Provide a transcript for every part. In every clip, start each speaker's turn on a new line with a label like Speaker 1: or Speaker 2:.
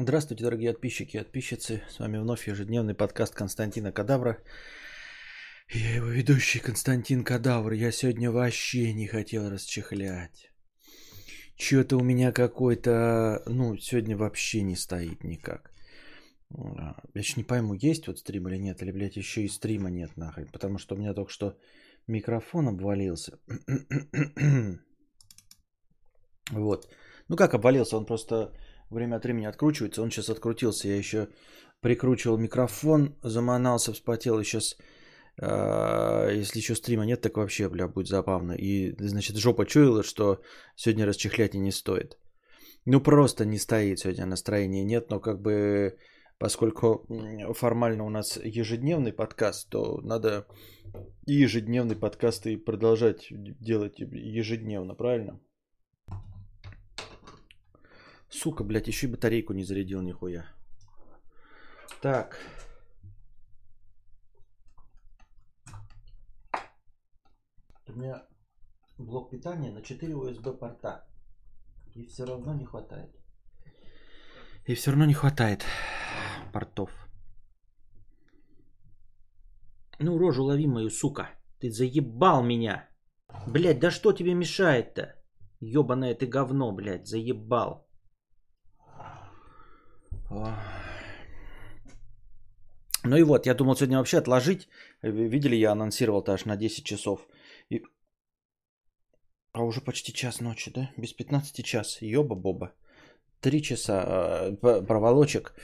Speaker 1: Здравствуйте, дорогие подписчики и подписчицы. С вами вновь ежедневный подкаст Константина Кадавра. Я его ведущий Константин Кадавр. Я сегодня вообще не хотел расчехлять. Что-то у меня какой-то... Ну, сегодня вообще не стоит никак. А, я еще не пойму, есть вот стрим или нет, или, блядь, еще и стрима нет нахрен. Потому что у меня только что микрофон обвалился. вот. Ну как обвалился? Он просто время от времени откручивается. Он сейчас открутился. Я еще прикручивал микрофон, заманался, вспотел. И сейчас, э, если еще стрима нет, так вообще, бля, будет забавно. И, значит, жопа чуяла, что сегодня расчехлять и не стоит. Ну, просто не стоит сегодня, настроения нет, но как бы, поскольку формально у нас ежедневный подкаст, то надо и ежедневный подкаст и продолжать делать ежедневно, правильно? Сука, блядь, еще и батарейку не зарядил нихуя. Так. У меня блок питания на 4 USB порта. И все равно не хватает. И все равно не хватает портов. Ну, рожу лови мою, сука. Ты заебал меня. Блядь, да что тебе мешает-то? Ёбаное ты говно, блядь, заебал. Ну и вот, я думал сегодня вообще отложить. Видели, я анонсировал-то аж на 10 часов. И... А уже почти час ночи, да? Без 15 час. Ёба-боба. Три часа э, проволочек.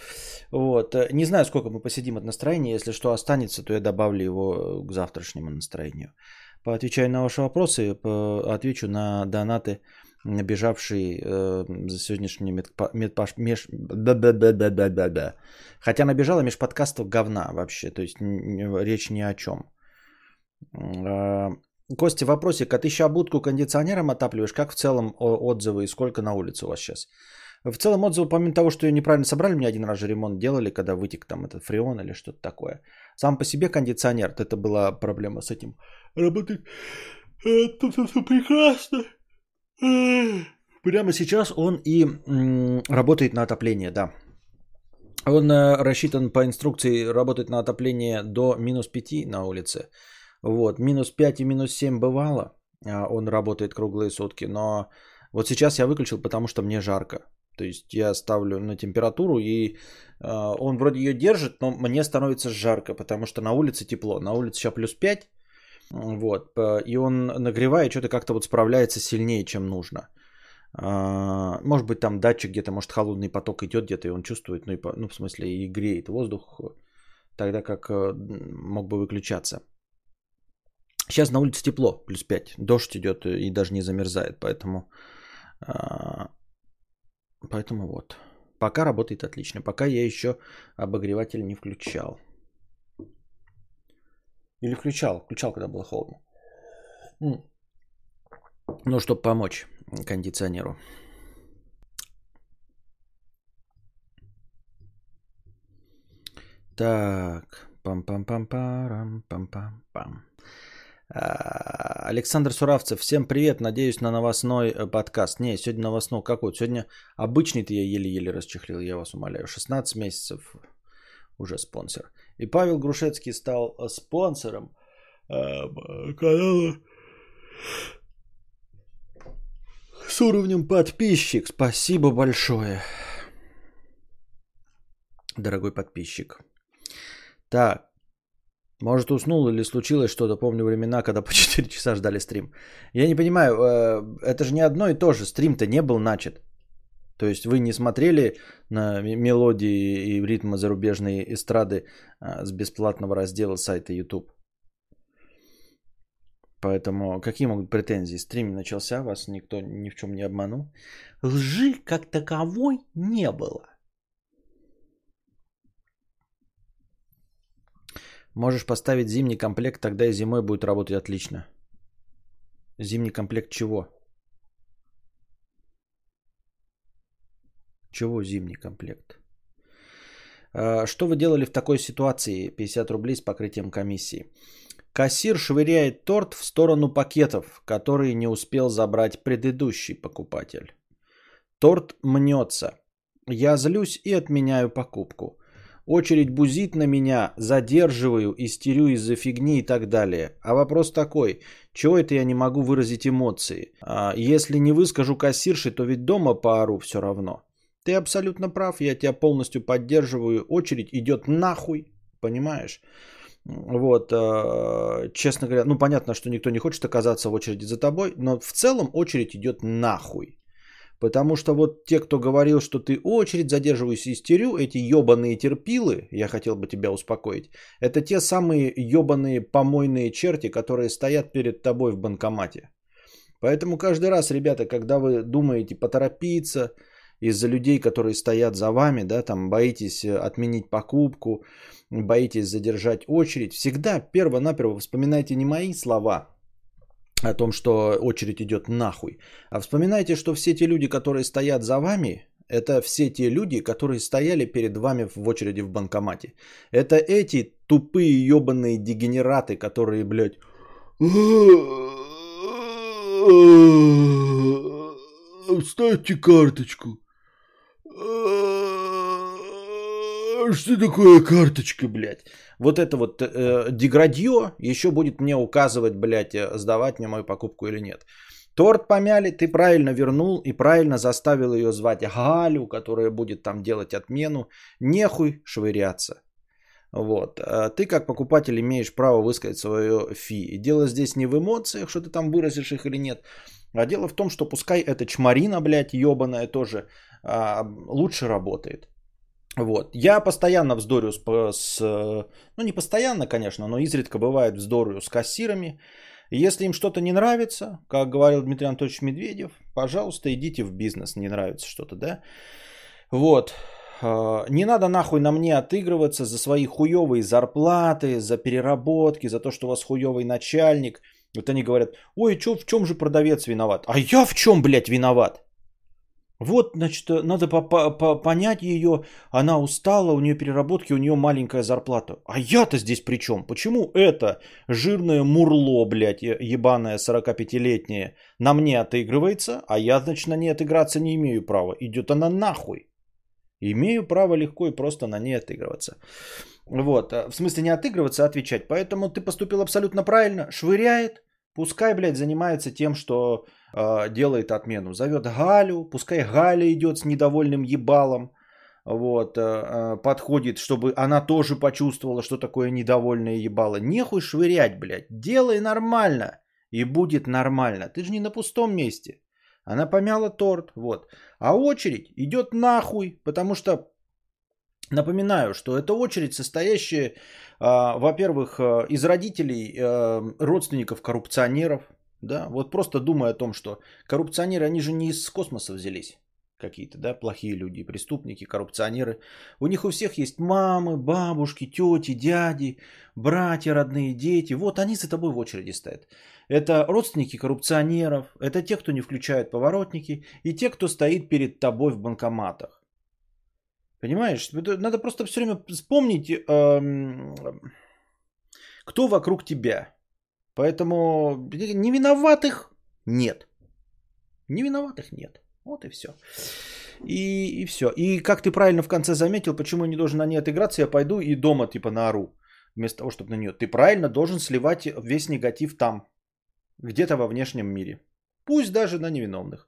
Speaker 1: Вот. Не знаю, сколько мы посидим от настроения. Если что останется, то я добавлю его к завтрашнему настроению. Поотвечаю на ваши вопросы, отвечу на донаты набежавший э, за сегодняшний медпа, медпаш, меж... Да, да, да, да, да, да. Хотя набежала меж подкастов говна вообще, то есть речь ни о чем. Э, Костя, вопросик, а ты еще обудку кондиционером отапливаешь? Как в целом отзывы и сколько на улице у вас сейчас? В целом отзывы, помимо того, что ее неправильно собрали, мне один раз же ремонт делали, когда вытек там этот фреон или что-то такое. Сам по себе кондиционер, это была проблема с этим. Работает это все прекрасно. Прямо сейчас он и работает на отопление, да. Он э, рассчитан по инструкции работать на отопление до минус 5 на улице. Вот, минус 5 и минус 7 бывало. А он работает круглые сутки, но вот сейчас я выключил, потому что мне жарко. То есть я ставлю на температуру, и э, он вроде ее держит, но мне становится жарко, потому что на улице тепло. На улице сейчас плюс 5, вот. И он нагревает, что-то как-то вот справляется сильнее, чем нужно. А, может быть, там датчик где-то, может, холодный поток идет где-то, и он чувствует, ну, и, ну, в смысле, и греет воздух, тогда как э, мог бы выключаться. Сейчас на улице тепло, плюс 5. Дождь идет и даже не замерзает, поэтому, а, поэтому вот. Пока работает отлично. Пока я еще обогреватель не включал. Или включал, включал, когда было холодно. Ну, чтобы помочь кондиционеру. Так, пам-пам-пам-парам, пам-пам-пам. А, Александр Суравцев, всем привет, надеюсь на новостной э, подкаст. Не, сегодня новостной какой? Сегодня обычный-то я еле-еле расчехлил, я вас умоляю. 16 месяцев уже спонсор. И Павел Грушецкий стал э, спонсором э, канала с уровнем подписчик. Спасибо большое, дорогой подписчик. Так, может уснул или случилось что-то, помню времена, когда по 4 часа ждали стрим. Я не понимаю, э, это же не одно и то же, стрим-то не был начат. То есть вы не смотрели на мелодии и ритмы зарубежной эстрады а, с бесплатного раздела сайта YouTube. Поэтому какие могут претензии? Стрим начался, вас никто ни в чем не обманул. Лжи как таковой не было. Можешь поставить зимний комплект, тогда и зимой будет работать отлично. Зимний комплект чего? Чего зимний комплект? А, что вы делали в такой ситуации? 50 рублей с покрытием комиссии. Кассир швыряет торт в сторону пакетов, которые не успел забрать предыдущий покупатель. Торт мнется. Я злюсь и отменяю покупку. Очередь бузит на меня, задерживаю, истерю из-за фигни и так далее. А вопрос такой, чего это я не могу выразить эмоции? А если не выскажу кассирши, то ведь дома поору все равно. Ты абсолютно прав, я тебя полностью поддерживаю. Очередь идет нахуй, понимаешь? Вот, э, честно говоря, ну понятно, что никто не хочет оказаться в очереди за тобой, но в целом очередь идет нахуй. Потому что вот те, кто говорил, что ты очередь задерживаюсь и истерю, эти ебаные терпилы, я хотел бы тебя успокоить, это те самые ебаные помойные черти, которые стоят перед тобой в банкомате. Поэтому каждый раз, ребята, когда вы думаете поторопиться из-за людей, которые стоят за вами, да, там боитесь отменить покупку, боитесь задержать очередь, всегда перво-наперво вспоминайте не мои слова, о том, что очередь идет нахуй. А вспоминайте, что все те люди, которые стоят за вами, это все те люди, которые стояли перед вами в очереди в банкомате. Это эти тупые ебаные дегенераты, которые, блядь... Вставьте карточку. Что такое карточка, блядь? Вот это вот э, деградье еще будет мне указывать, блядь, э, сдавать мне мою покупку или нет. Торт помяли, ты правильно вернул и правильно заставил ее звать Галю, которая будет там делать отмену. Нехуй швыряться. Вот. А ты как покупатель имеешь право высказать свое фи. Дело здесь не в эмоциях, что ты там выразишь их или нет, а дело в том, что пускай эта чмарина, блядь, ебаная тоже а, лучше работает. Вот. Я постоянно вздорю с, с... Ну, не постоянно, конечно, но изредка бывает вздорю с кассирами. Если им что-то не нравится, как говорил Дмитрий Анатольевич Медведев, пожалуйста, идите в бизнес, не нравится что-то, да? Вот. А, не надо нахуй на мне отыгрываться за свои хуевые зарплаты, за переработки, за то, что у вас хуевый начальник. Вот они говорят, ой, чё, в чем же продавец виноват? А я в чем, блядь, виноват? Вот, значит, надо понять ее, она устала, у нее переработки, у нее маленькая зарплата. А я-то здесь при чем? Почему это жирное мурло, блядь, ебаное 45-летнее на мне отыгрывается, а я, значит, на ней отыграться не имею права? Идет она нахуй. Имею право легко и просто на ней отыгрываться. Вот, в смысле не отыгрываться, а отвечать. Поэтому ты поступил абсолютно правильно, швыряет, пускай, блядь, занимается тем, что э, делает отмену. Зовет Галю, пускай Галя идет с недовольным ебалом, вот, э, подходит, чтобы она тоже почувствовала, что такое недовольное ебало. Нехуй швырять, блядь, делай нормально, и будет нормально. Ты же не на пустом месте. Она помяла торт, вот. А очередь идет нахуй, потому что Напоминаю, что это очередь, состоящая, во-первых, из родителей родственников коррупционеров, да, вот просто думая о том, что коррупционеры, они же не из космоса взялись какие-то, да, плохие люди, преступники, коррупционеры. У них у всех есть мамы, бабушки, тети, дяди, братья, родные, дети. Вот они за тобой в очереди стоят. Это родственники коррупционеров, это те, кто не включают поворотники, и те, кто стоит перед тобой в банкоматах. Понимаешь? Надо просто все время вспомнить, эм, кто вокруг тебя. Поэтому не виноватых нет. Не виноватых нет. Вот и все. И, и все. И как ты правильно в конце заметил, почему я не должен на ней отыграться, я пойду и дома типа наору. Вместо того, чтобы на нее. Ты правильно должен сливать весь негатив там. Где-то во внешнем мире. Пусть даже на невиновных.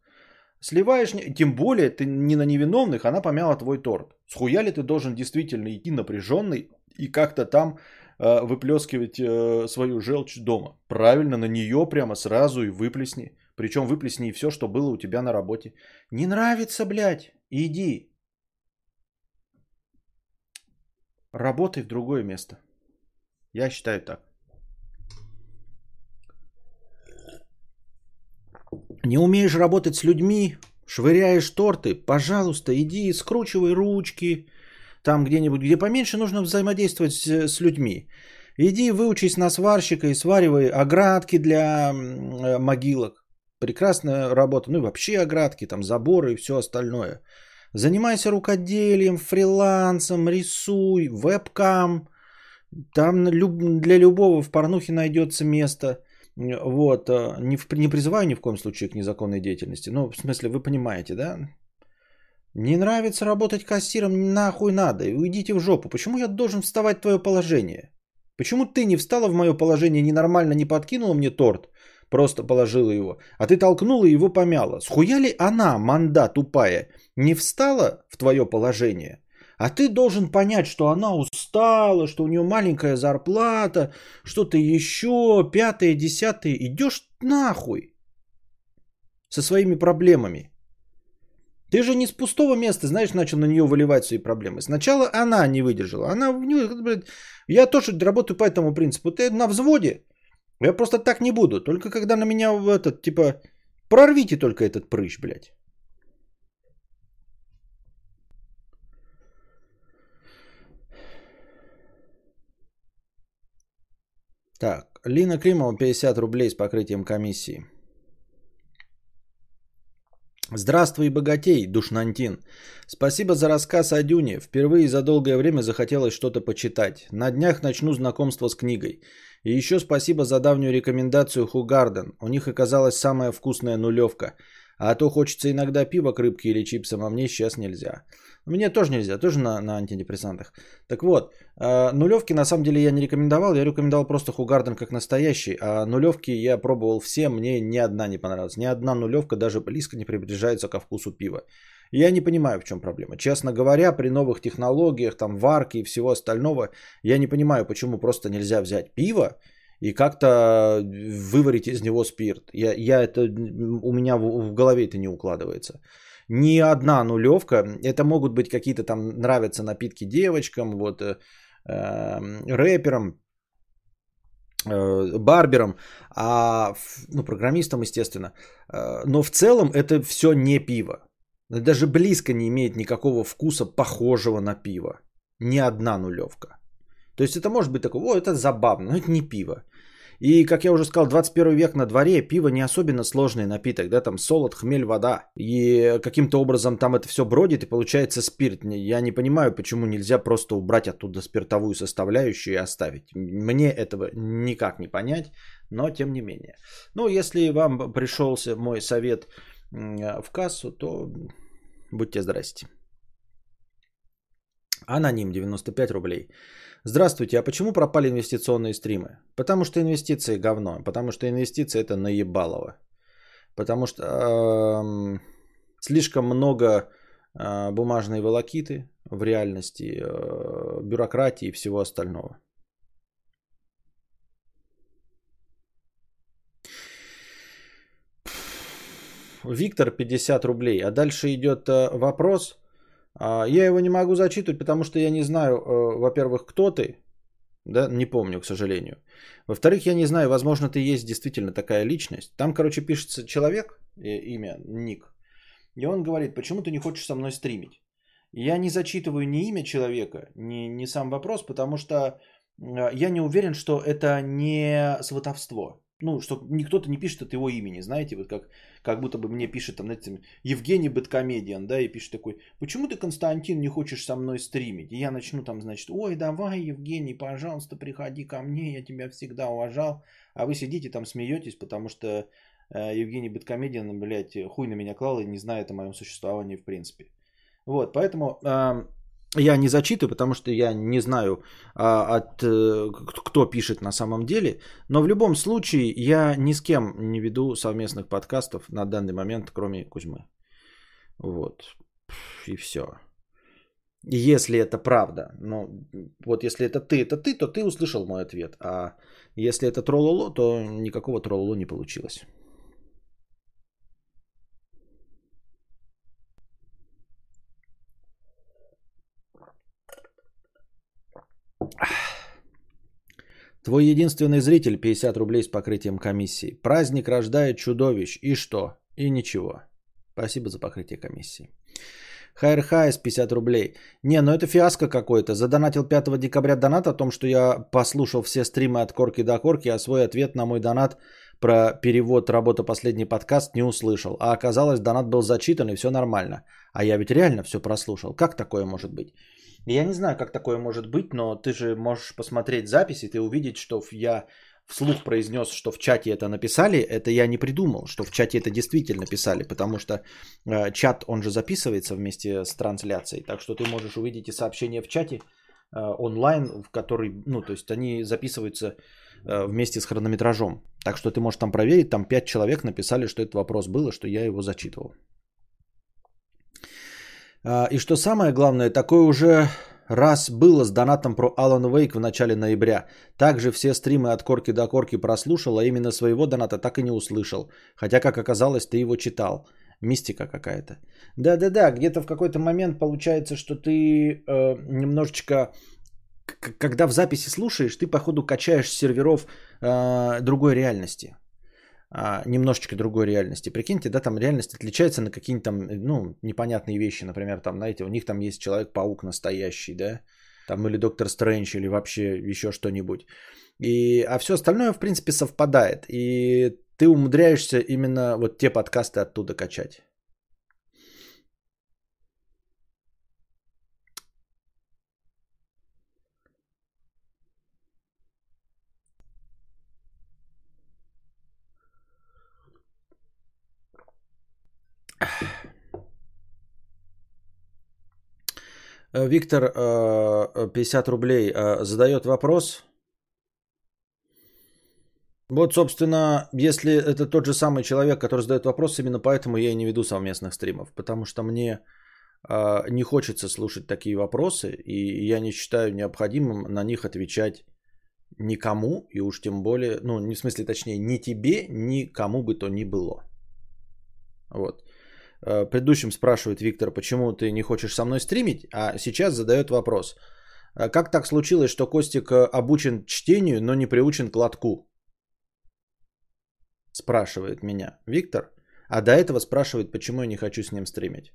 Speaker 1: Сливаешь, тем более ты не на невиновных, она помяла твой торт. Схуя ли ты должен действительно идти напряженный и как-то там э, выплескивать э, свою желчь дома? Правильно, на нее прямо сразу и выплесни. Причем выплесни и все, что было у тебя на работе. Не нравится, блядь, иди. Работай в другое место. Я считаю так. Не умеешь работать с людьми, швыряешь торты, пожалуйста, иди скручивай ручки, там где-нибудь, где поменьше нужно взаимодействовать с, с людьми. Иди выучись на сварщика и сваривай оградки для э, могилок. Прекрасная работа. Ну и вообще оградки, там заборы и все остальное. Занимайся рукоделием, фрилансом, рисуй, вебкам. Там для любого в порнухе найдется место. Вот, не, не призываю ни в коем случае к незаконной деятельности. Ну, в смысле, вы понимаете, да? Не нравится работать кассиром, нахуй надо, уйдите в жопу. Почему я должен вставать в твое положение? Почему ты не встала в мое положение, ненормально не подкинула мне торт, просто положила его, а ты толкнула и его помяла? Схуя ли она, манда тупая, не встала в твое положение? А ты должен понять, что она устала, что у нее маленькая зарплата, что-то еще, пятое, десятое. Идешь нахуй со своими проблемами. Ты же не с пустого места, знаешь, начал на нее выливать свои проблемы. Сначала она не выдержала. Она, блядь, я тоже работаю по этому принципу. Ты на взводе. Я просто так не буду. Только когда на меня в этот, типа, прорвите только этот прыщ, блядь. Так, Лина Климова 50 рублей с покрытием комиссии. Здравствуй, богатей, душнантин. Спасибо за рассказ о Дюне. Впервые за долгое время захотелось что-то почитать. На днях начну знакомство с книгой. И еще спасибо за давнюю рекомендацию Хугарден. У них оказалась самая вкусная нулевка. А то хочется иногда пива к рыбке или чипсам, а мне сейчас нельзя. Мне тоже нельзя, тоже на, на антидепрессантах. Так вот, э, нулевки на самом деле я не рекомендовал, я рекомендовал просто Хугарден как настоящий, а нулевки я пробовал все, мне ни одна не понравилась. Ни одна нулевка даже близко не приближается ко вкусу пива. Я не понимаю, в чем проблема. Честно говоря, при новых технологиях, там варки и всего остального, я не понимаю, почему просто нельзя взять пиво и как-то выварить из него спирт. Я, я это, у меня в, в голове это не укладывается ни одна нулевка. Это могут быть какие-то там нравятся напитки девочкам, вот э, эм, рэперам, э, барберам, а, ну, программистам, естественно. Э, но в целом это все не пиво. Даже близко не имеет никакого вкуса похожего на пиво. Ни одна нулевка. То есть это может быть такое, о, это забавно, но это не пиво. И, как я уже сказал, 21 век на дворе, пиво не особенно сложный напиток, да, там солод, хмель, вода. И каким-то образом там это все бродит и получается спирт. Я не понимаю, почему нельзя просто убрать оттуда спиртовую составляющую и оставить. Мне этого никак не понять, но тем не менее. Ну, если вам пришелся мой совет в кассу, то будьте здрасте. Аноним 95 рублей. Здравствуйте, а почему пропали инвестиционные стримы? Потому что инвестиции говно. Потому что инвестиции это наебалово. Потому что э, слишком много э, бумажной волокиты в реальности, э, бюрократии и всего остального. Виктор 50 рублей. А дальше идет э, вопрос я его не могу зачитывать, потому что я не знаю, э, во-первых, кто ты, да, не помню, к сожалению. Во-вторых, я не знаю, возможно, ты есть действительно такая личность. Там, короче, пишется человек, э, имя, ник, и он говорит, почему ты не хочешь со мной стримить? Я не зачитываю ни имя человека, ни, ни сам вопрос, потому что э, я не уверен, что это не сватовство. Ну, что никто-то не пишет от его имени, знаете, вот как, как будто бы мне пишет там, знаете, Евгений Бэткомедиан, да, и пишет такой, почему ты, Константин, не хочешь со мной стримить? И я начну там, значит, ой, давай, Евгений, пожалуйста, приходи ко мне, я тебя всегда уважал. А вы сидите там, смеетесь, потому что э, Евгений Бэткомедиан, блядь, хуй на меня клал и не знает о моем существовании в принципе. Вот, поэтому э, я не зачитываю, потому что я не знаю, а, от, э, кто пишет на самом деле. Но в любом случае я ни с кем не веду совместных подкастов на данный момент, кроме Кузьмы. Вот. И все. Если это правда. Но вот если это ты, это ты, то ты услышал мой ответ. А если это троллоло, то никакого троллоло не получилось. Твой единственный зритель 50 рублей с покрытием комиссии. Праздник рождает чудовищ. И что? И ничего. Спасибо за покрытие комиссии. Хайр Хайс 50 рублей. Не, ну это фиаско какой-то. Задонатил 5 декабря донат о том, что я послушал все стримы от корки до корки, а свой ответ на мой донат про перевод работа последний подкаст не услышал. А оказалось, донат был зачитан и все нормально. А я ведь реально все прослушал. Как такое может быть? Я не знаю, как такое может быть, но ты же можешь посмотреть запись, и ты увидеть, что я вслух произнес, что в чате это написали, это я не придумал, что в чате это действительно писали, потому что э, чат, он же записывается вместе с трансляцией, так что ты можешь увидеть и сообщения в чате э, онлайн, в который, ну, то есть они записываются э, вместе с хронометражом. Так что ты можешь там проверить, там 5 человек написали, что этот вопрос был, и что я его зачитывал. Э, и что самое главное, такое уже раз было с донатом про Alan Wake в начале ноября. Также все стримы от корки до корки прослушал, а именно своего доната так и не услышал. Хотя, как оказалось, ты его читал. Мистика какая-то. Да-да-да, где-то в какой-то момент получается, что ты э, немножечко, когда в записи слушаешь, ты, походу, качаешь серверов э, другой реальности а, немножечко другой реальности. Прикиньте, да, там реальность отличается на какие-нибудь там, ну, непонятные вещи. Например, там, знаете, у них там есть Человек-паук настоящий, да, там или Доктор Стрэндж, или вообще еще что-нибудь. И, а все остальное, в принципе, совпадает. И ты умудряешься именно вот те подкасты оттуда качать. Виктор, 50 э, э, рублей, задает вопрос. Вот, собственно, если это тот же самый человек, который задает вопрос, именно поэтому я и не веду совместных стримов, потому что мне не хочется слушать такие вопросы, и я не считаю необходимым на них отвечать никому, и уж тем более, ну, не в смысле, точнее, ни тебе, ни кому бы то ни было. Вот. Э, предыдущим спрашивает Виктор, почему ты не хочешь со мной стримить, а сейчас задает вопрос. «А как так случилось, что Костик э, обучен чтению, но не приучен к лотку? Спрашивает меня Виктор. А до этого спрашивает, почему я не хочу с ним стримить.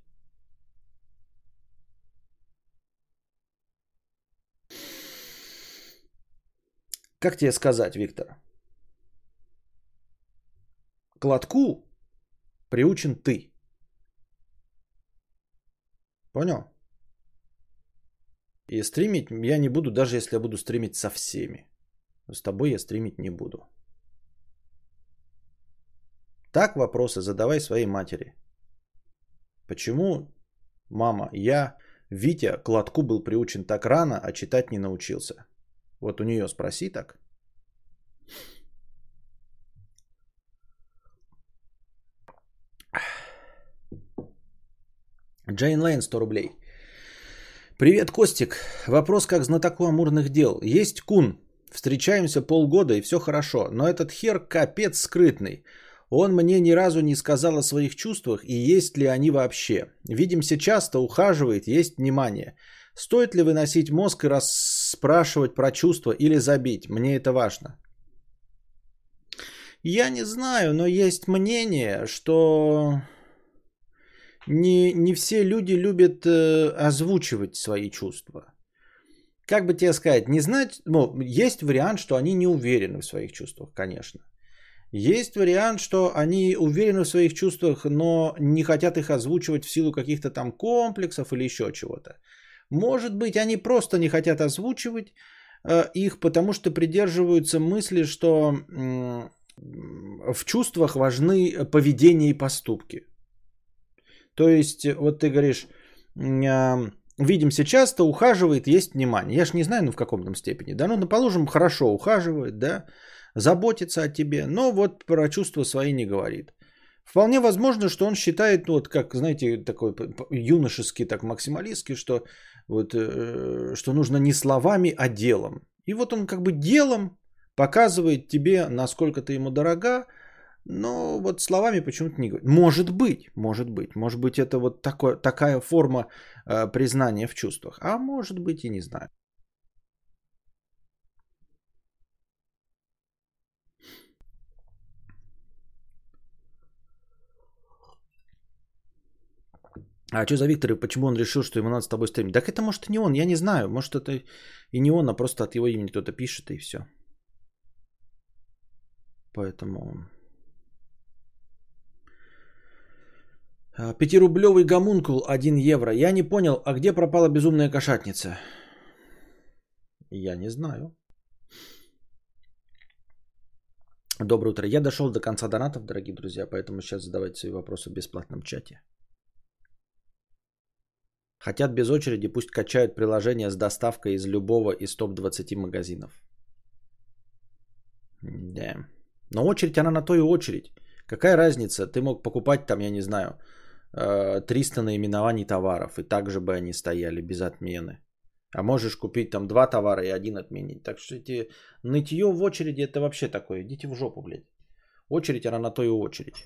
Speaker 1: Как тебе сказать, Виктор? К лотку приучен ты. Понял? И стримить я не буду, даже если я буду стримить со всеми. С тобой я стримить не буду. Так вопросы задавай своей матери. Почему, мама, я, Витя, к лотку был приучен так рано, а читать не научился? Вот у нее спроси так. Джейн Лейн 100 рублей. Привет, Костик. Вопрос как знатоку амурных дел. Есть кун. Встречаемся полгода и все хорошо. Но этот хер капец скрытный. Он мне ни разу не сказал о своих чувствах и есть ли они вообще. Видимся часто, ухаживает, есть внимание. Стоит ли выносить мозг и расспрашивать про чувства или забить? Мне это важно. Я не знаю, но есть мнение, что не, не все люди любят э, озвучивать свои чувства. Как бы тебе сказать, не знать, ну, есть вариант, что они не уверены в своих чувствах, конечно. Есть вариант, что они уверены в своих чувствах, но не хотят их озвучивать в силу каких-то там комплексов или еще чего-то. Может быть, они просто не хотят озвучивать э, их, потому что придерживаются мысли, что э, в чувствах важны поведение и поступки. То есть, вот ты говоришь, видимся часто, ухаживает, есть внимание. Я ж не знаю, ну в каком там степени, да, ну, ну, положим, хорошо ухаживает, да, заботится о тебе, но вот про чувства свои не говорит. Вполне возможно, что он считает, ну, вот как, знаете, такой юношеский, так максималистский, что вот, э, что нужно не словами, а делом. И вот он как бы делом показывает тебе, насколько ты ему дорога, но вот словами почему-то не говорит. Может быть, может быть. Может быть, это вот такое, такая форма э, признания в чувствах. А может быть и не знаю. А что за Виктор и почему он решил, что ему надо с тобой стримить? Так это может и не он, я не знаю. Может это и не он, а просто от его имени кто-то пишет и все. Поэтому пятирублевый гомункул 1 евро. Я не понял, а где пропала безумная кошатница? Я не знаю. Доброе утро. Я дошел до конца донатов, дорогие друзья, поэтому сейчас задавайте свои вопросы в бесплатном чате. Хотят без очереди, пусть качают приложение с доставкой из любого из топ-20 магазинов. Да. Но очередь, она на то и очередь. Какая разница? Ты мог покупать там, я не знаю, 300 э, наименований товаров, и также бы они стояли без отмены. А можешь купить там два товара и один отменить. Так что эти нытье в очереди это вообще такое. Идите в жопу, блядь. Очередь, она на то и очередь.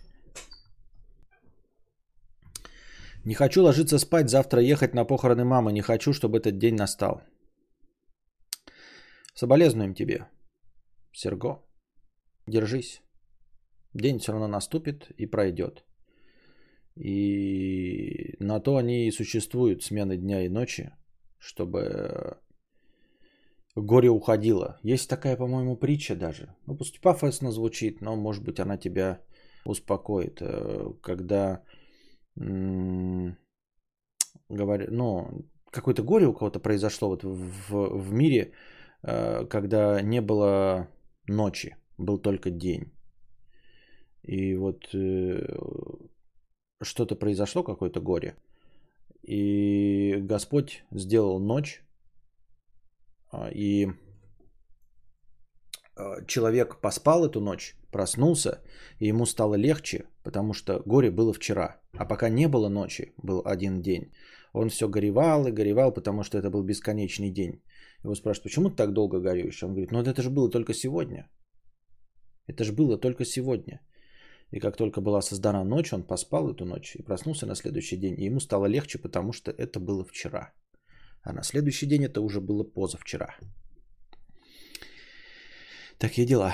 Speaker 1: Не хочу ложиться спать, завтра ехать на похороны мамы. Не хочу, чтобы этот день настал. Соболезнуем тебе, Серго. Держись. День все равно наступит и пройдет. И на то они и существуют, смены дня и ночи, чтобы горе уходило. Есть такая, по-моему, притча даже. Ну, пусть пафосно звучит, но, может быть, она тебя успокоит. Э, когда говорю, ну, какое-то горе у кого-то произошло вот в, в мире, э, когда не было ночи, был только день. И вот э, что-то произошло, какое-то горе. И Господь сделал ночь, а, и а, человек поспал эту ночь, проснулся, и ему стало легче, потому что горе было вчера. А пока не было ночи, был один день. Он все горевал и горевал, потому что это был бесконечный день. Его спрашивают, почему ты так долго горюешь? Он говорит, ну это же было только сегодня. Это же было только сегодня. И как только была создана ночь, он поспал эту ночь и проснулся на следующий день. И ему стало легче, потому что это было вчера. А на следующий день это уже было позавчера. Такие дела.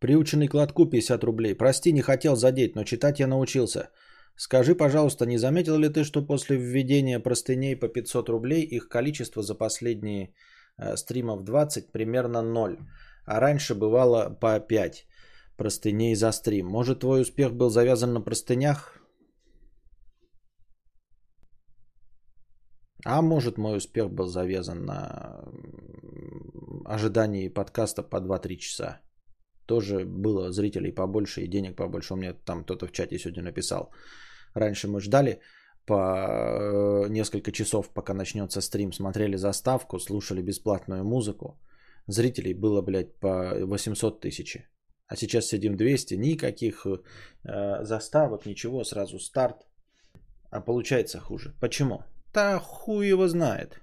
Speaker 1: Приученный к лотку 50 рублей. Прости, не хотел задеть, но читать я научился. Скажи, пожалуйста, не заметил ли ты, что после введения простыней по 500 рублей их количество за последние э, стримов 20 примерно 0, а раньше бывало по 5 простыней за стрим. Может, твой успех был завязан на простынях? А может, мой успех был завязан на ожидании подкаста по 2-3 часа. Тоже было зрителей побольше и денег побольше. У меня там кто-то в чате сегодня написал. Раньше мы ждали по э, несколько часов, пока начнется стрим, смотрели заставку, слушали бесплатную музыку. Зрителей было, блядь, по 800 тысяч. А сейчас сидим 200, никаких э, заставок, ничего, сразу старт. А получается хуже. Почему? Да хуй его знает.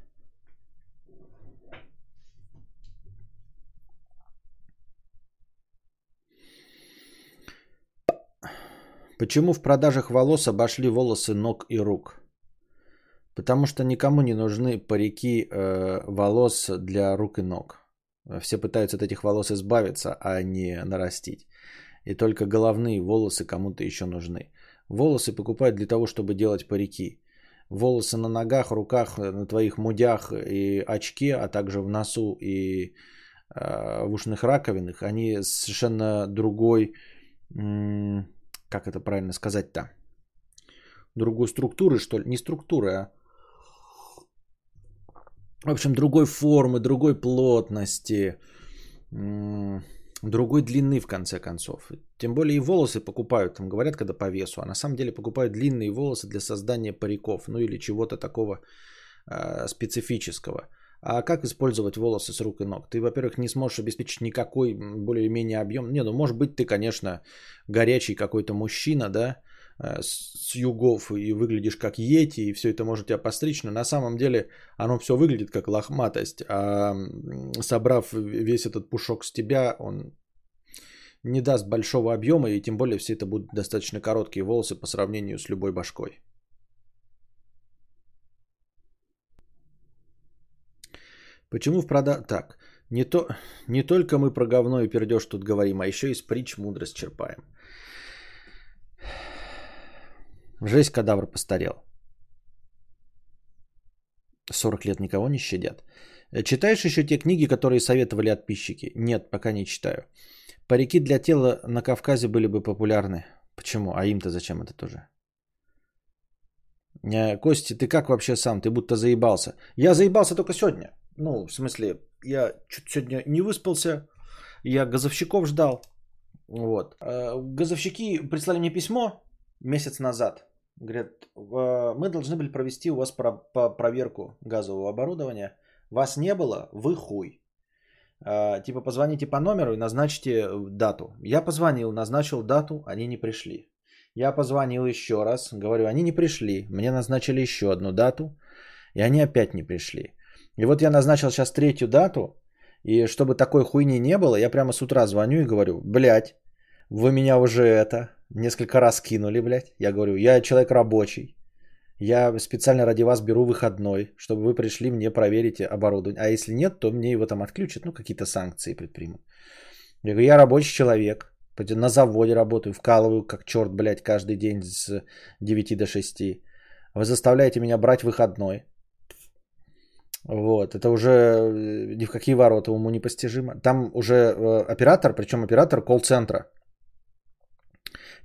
Speaker 1: Почему в продажах волос обошли волосы ног и рук? Потому что никому не нужны парики э, волос для рук и ног. Все пытаются от этих волос избавиться, а не нарастить. И только головные волосы кому-то еще нужны. Волосы покупают для того, чтобы делать парики. Волосы на ногах, руках, на твоих мудях и очке, а также в носу и э, в ушных раковинах, они совершенно другой м- как это правильно сказать-то, другой структуры, что ли, не структуры, а в общем, другой формы, другой плотности, другой длины, в конце концов. Тем более и волосы покупают, там говорят, когда по весу, а на самом деле покупают длинные волосы для создания париков, ну или чего-то такого э, специфического. А как использовать волосы с рук и ног? Ты, во-первых, не сможешь обеспечить никакой более-менее объем. Не, ну может быть ты, конечно, горячий какой-то мужчина, да, э, с югов и выглядишь как йети, и все это может тебя постричь, но на самом деле оно все выглядит как лохматость, а собрав весь этот пушок с тебя, он не даст большого объема, и тем более все это будут достаточно короткие волосы по сравнению с любой башкой. Почему в продаже... Так, не, то... не только мы про говно и пердеж тут говорим, а еще и с притч мудрость черпаем. Жесть кадавр постарел. 40 лет никого не щадят. Читаешь еще те книги, которые советовали подписчики? Нет, пока не читаю. Парики для тела на Кавказе были бы популярны. Почему? А им-то зачем это тоже? Э, Костя, ты как вообще сам? Ты будто заебался. Я заебался только сегодня. Ну, в смысле, я чуть сегодня не выспался. Я газовщиков ждал. Вот. Э, газовщики прислали мне письмо месяц назад. Говорят, мы должны были провести у вас про- по- проверку газового оборудования. Вас не было, вы хуй. Э, Типа позвоните по номеру и назначьте дату. Я позвонил, назначил дату, они не пришли. Я позвонил еще раз, говорю, они не пришли. Мне назначили еще одну дату, и они опять не пришли. И вот я назначил сейчас третью дату, и чтобы такой хуйни не было, я прямо с утра звоню и говорю, блядь, вы меня уже это, несколько раз кинули, блядь. Я говорю, я человек рабочий, я специально ради вас беру выходной, чтобы вы пришли мне проверить оборудование. А если нет, то мне его там отключат, ну какие-то санкции предпримут. Я говорю, я рабочий человек, на заводе работаю, вкалываю как черт, блядь, каждый день с 9 до 6. Вы заставляете меня брать выходной. Вот, это уже э, ни в какие ворота уму непостижимо. Там уже э, оператор, причем оператор колл-центра.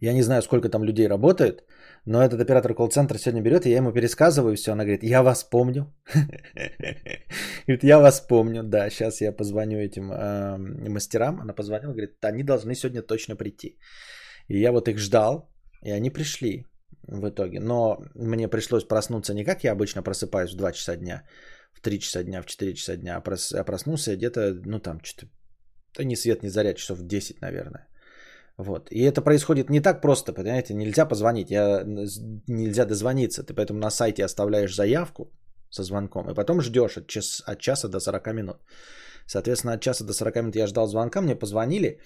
Speaker 1: Я не знаю, сколько там людей работает, но этот оператор колл-центра сегодня берет, и я ему пересказываю все. Она говорит, я вас помню. Говорит, я вас помню, да, сейчас я позвоню этим э, мастерам. Она позвонила, говорит, они должны сегодня точно прийти. И я вот их ждал, и они пришли в итоге. Но мне пришлось проснуться не как я обычно просыпаюсь в 2 часа дня, в 3 часа дня, в 4 часа дня, а, прос, а проснулся где-то, ну там, что-то, да ни свет, ни заря, часов в 10, наверное. Вот. И это происходит не так просто, понимаете, нельзя позвонить, я, нельзя дозвониться. Ты поэтому на сайте оставляешь заявку со звонком, и потом ждешь от, час, от часа до 40 минут. Соответственно, от часа до 40 минут я ждал звонка, мне позвонили,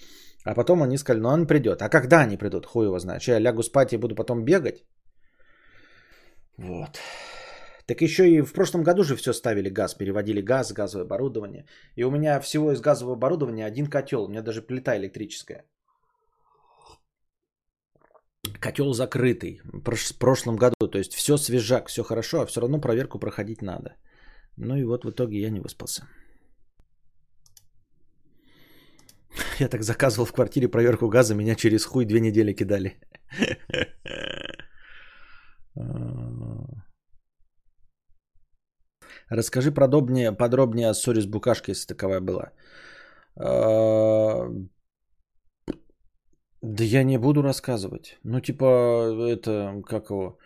Speaker 1: а потом они сказали, ну он придет. А когда они придут, хуй его знает. Я лягу спать и буду потом бегать? Вот. Так еще и в прошлом году же все ставили газ, переводили газ, газовое оборудование. И у меня всего из газового оборудования один котел, у меня даже плита электрическая. Котел закрытый в прошлом году. То есть все свежак, все хорошо, а все равно проверку проходить надо. Ну и вот в итоге я не выспался. Я так заказывал в квартире проверку газа, меня через хуй две недели кидали. Расскажи подробнее, подробнее о ссоре с букашкой, если таковая была. Да я не буду рассказывать. Ну, типа, это, как его,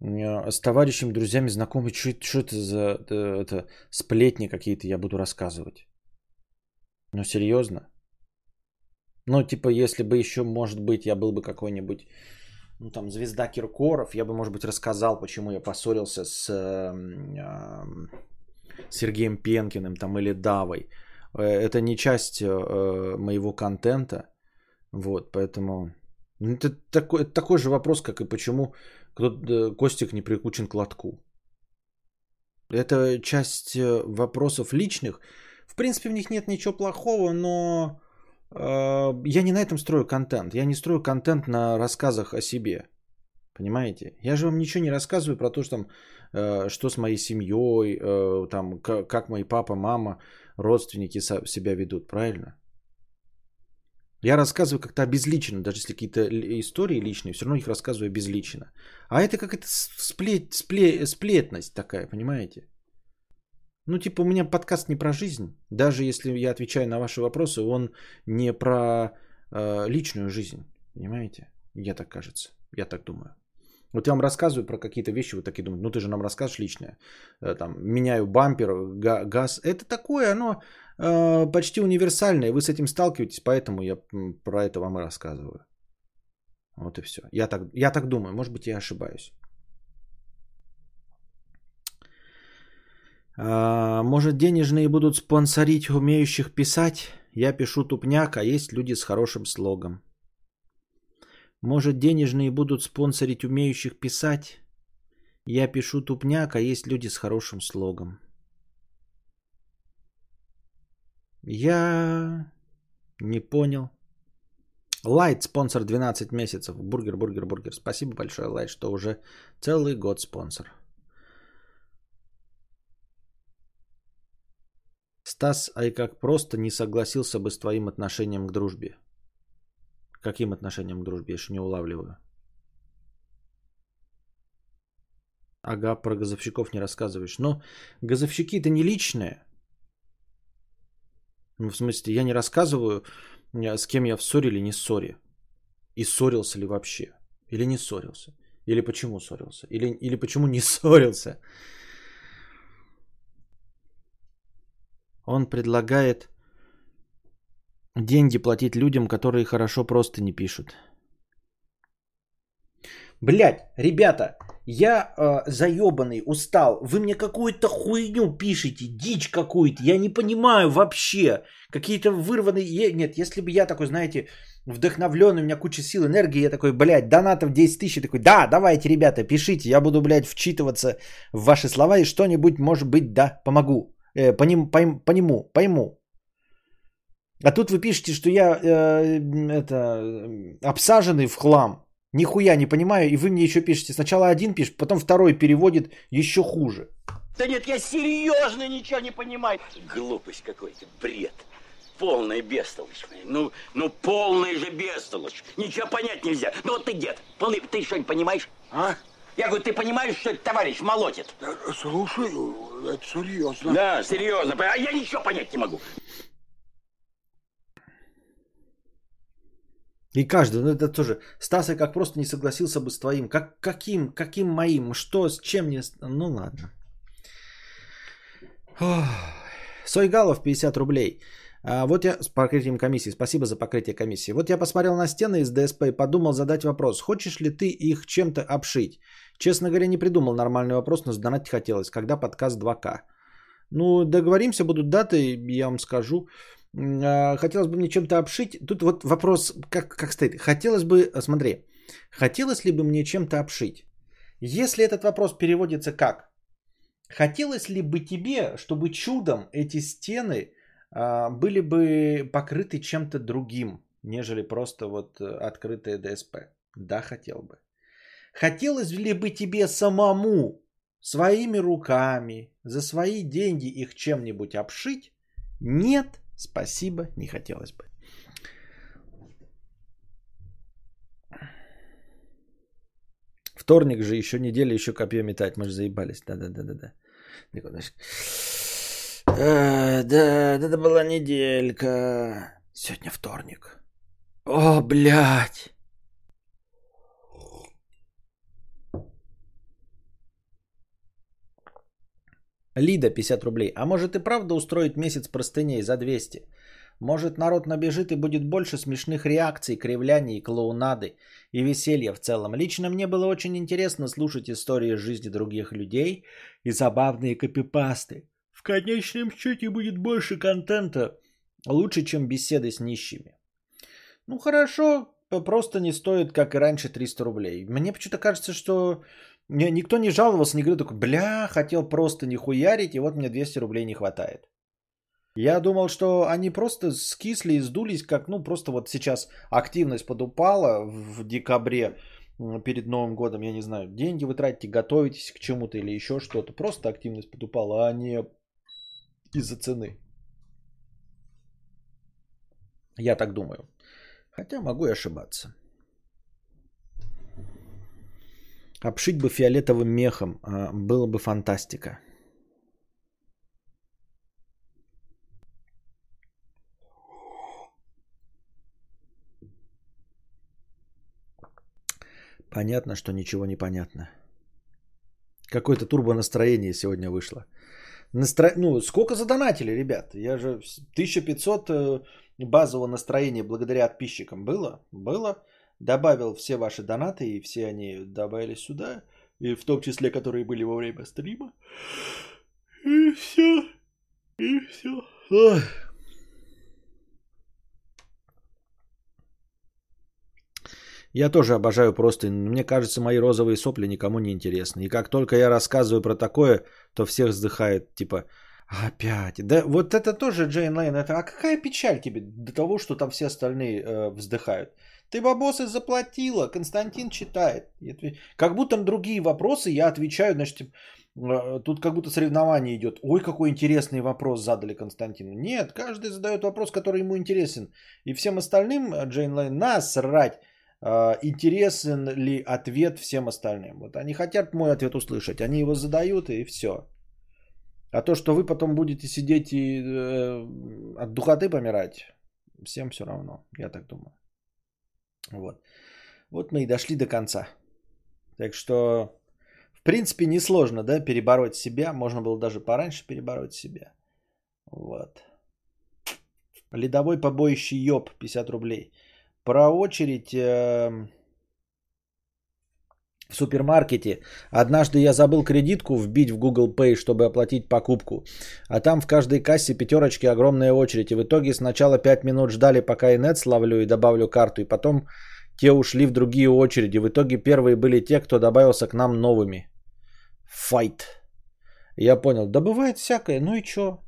Speaker 1: с товарищами, друзьями, знакомыми, что, это за это, это, сплетни какие-то я буду рассказывать. Ну, серьезно? Ну, типа, если бы еще, может быть, я был бы какой-нибудь, ну, там, звезда Киркоров, я бы, может быть, рассказал, почему я поссорился с э, Сергеем Пенкиным, там, или Давой. Это не часть э, моего контента, вот, поэтому... Ну, это такой, это такой же вопрос, как и почему кто Костик не прикучен к лотку. Это часть э, вопросов личных. В принципе, в них нет ничего плохого, но э, я не на этом строю контент. Я не строю контент на рассказах о себе. Понимаете? Я же вам ничего не рассказываю про то, что, там, э, что с моей семьей, э, там, как, как мои папа, мама, родственники себя ведут. Правильно? Я рассказываю как-то обезличенно, даже если какие-то истории личные, все равно их рассказываю обезличенно. А это какая-то сплет, сплет, сплетность такая, понимаете? Ну, типа, у меня подкаст не про жизнь. Даже если я отвечаю на ваши вопросы, он не про э, личную жизнь. Понимаете? Я так кажется. Я так думаю. Вот я вам рассказываю про какие-то вещи, вы такие думаете, ну ты же нам расскажешь личное. Э, там, меняю бампер, газ. Это такое, оно э, почти универсальное. Вы с этим сталкиваетесь, поэтому я про это вам и рассказываю. Вот и все. Я так, я так думаю, может быть, я ошибаюсь. Может, денежные будут спонсорить умеющих писать? Я пишу тупняк, а есть люди с хорошим слогом. Может, денежные будут спонсорить умеющих писать? Я пишу тупняк, а есть люди с хорошим слогом. Я не понял. Лайт, спонсор 12 месяцев. Бургер, бургер, бургер. Спасибо большое, Лайт, что уже целый год спонсор. Стас, ай как просто не согласился бы с твоим отношением к дружбе. Каким отношением к дружбе? Я еще не улавливаю. Ага, про газовщиков не рассказываешь. Но газовщики это не личное. Ну, в смысле, я не рассказываю, э, с кем я в ссоре или не ссоре. И ссорился ли вообще. Или не ссорился. Или почему ссорился. Или, или почему не ссорился. Он предлагает деньги платить людям, которые хорошо просто не пишут. Блять, ребята, я э, заебанный, устал. Вы мне какую-то хуйню пишете, дичь какую-то. Я не понимаю вообще. Какие-то вырванные... Нет, если бы я такой, знаете, вдохновленный, у меня куча сил, энергии, я такой, блядь, донатов 10 тысяч. такой, да, давайте, ребята, пишите. Я буду, блядь, вчитываться в ваши слова и что-нибудь, может быть, да, помогу. Э, по, ним, по, по нему, пойму. А тут вы пишете, что я э, это, обсаженный в хлам. Нихуя не понимаю, и вы мне еще пишете. Сначала один пишет, потом второй переводит еще хуже.
Speaker 2: Да нет, я серьезно ничего не понимаю. Глупость какой-то, бред. Полная бестолочь. Ну, ну полная же бестолочь. Ничего понять нельзя. Ну вот ты дед, полный, ты что-нибудь понимаешь? А? Я говорю, ты понимаешь, что товарищ молотит?
Speaker 3: Слушай, это серьезно.
Speaker 2: Да, серьезно. А я ничего понять не могу.
Speaker 1: И каждый, ну это тоже, Стас, я как просто не согласился бы с твоим. Как, каким, каким моим? Что, с чем не... Ну ладно. Сойгалов 50 рублей. А, вот я с покрытием комиссии. Спасибо за покрытие комиссии. Вот я посмотрел на стены из ДСП и подумал задать вопрос. Хочешь ли ты их чем-то обшить? Честно говоря, не придумал нормальный вопрос, но сдонатить хотелось. Когда подкаст 2К? Ну, договоримся, будут даты, я вам скажу. А, хотелось бы мне чем-то обшить. Тут вот вопрос, как, как стоит. Хотелось бы, а, смотри, хотелось ли бы мне чем-то обшить? Если этот вопрос переводится как? Хотелось ли бы тебе, чтобы чудом эти стены а, были бы покрыты чем-то другим, нежели просто вот э, открытые ДСП? Да, хотел бы. Хотелось ли бы тебе самому своими руками за свои деньги их чем-нибудь обшить? Нет, Спасибо, не хотелось бы. Вторник же, еще неделя, еще копье метать. Мы же заебались. Да-да-да-да-да. А, да, это была неделька. Сегодня вторник. О, блядь. Лида 50 рублей. А может и правда устроить месяц простыней за 200? Может народ набежит и будет больше смешных реакций, кривляний, клоунады и веселья в целом. Лично мне было очень интересно слушать истории жизни других людей и забавные копипасты. В конечном счете будет больше контента, лучше, чем беседы с нищими. Ну хорошо, просто не стоит, как и раньше, 300 рублей. Мне почему-то кажется, что Никто не жаловался, не говорил такой, бля, хотел просто не хуярить, и вот мне 200 рублей не хватает. Я думал, что они просто скисли и сдулись, как, ну, просто вот сейчас активность подупала в декабре перед Новым годом, я не знаю, деньги вы тратите, готовитесь к чему-то или еще что-то. Просто активность подупала, а не из-за цены. Я так думаю. Хотя могу и ошибаться. Обшить бы фиолетовым мехом. А, было бы фантастика. Понятно, что ничего не понятно. Какое-то турбо настроение сегодня вышло. Настро... Ну, сколько задонатили, ребят? Я же 1500 э, базового настроения благодаря подписчикам было. Было добавил все ваши донаты, и все они добавились сюда, и в том числе, которые были во время стрима. И все. И все. Ой. Я тоже обожаю просто. Мне кажется, мои розовые сопли никому не интересны. И как только я рассказываю про такое, то всех вздыхает, типа, опять. Да вот это тоже Джейн Лейн. Это, а какая печаль тебе до того, что там все остальные э, вздыхают? Ты бабосы заплатила, Константин читает. Как будто другие вопросы я отвечаю, значит, э, тут как будто соревнование идет. Ой, какой интересный вопрос задали Константину. Нет, каждый задает вопрос, который ему интересен. И всем остальным, э, Джейн Лайн, насрать э, интересен ли ответ всем остальным. Вот они хотят мой ответ услышать, они его задают и все. А то, что вы потом будете сидеть и э, от духоты помирать, всем все равно, я так думаю. Вот. Вот мы и дошли до конца. Так что, в принципе, несложно, да, перебороть себя. Можно было даже пораньше перебороть себя. Вот. Ледовой побоище Йоб, 50 рублей. Про очередь э, в супермаркете. Однажды я забыл кредитку вбить в Google Pay, чтобы оплатить покупку. А там в каждой кассе пятерочки огромная очередь. И в итоге сначала 5 минут ждали, пока и нет славлю и добавлю карту. И потом те ушли в другие очереди. В итоге первые были те, кто добавился к нам новыми. Файт. Я понял. Да бывает всякое. Ну и чё?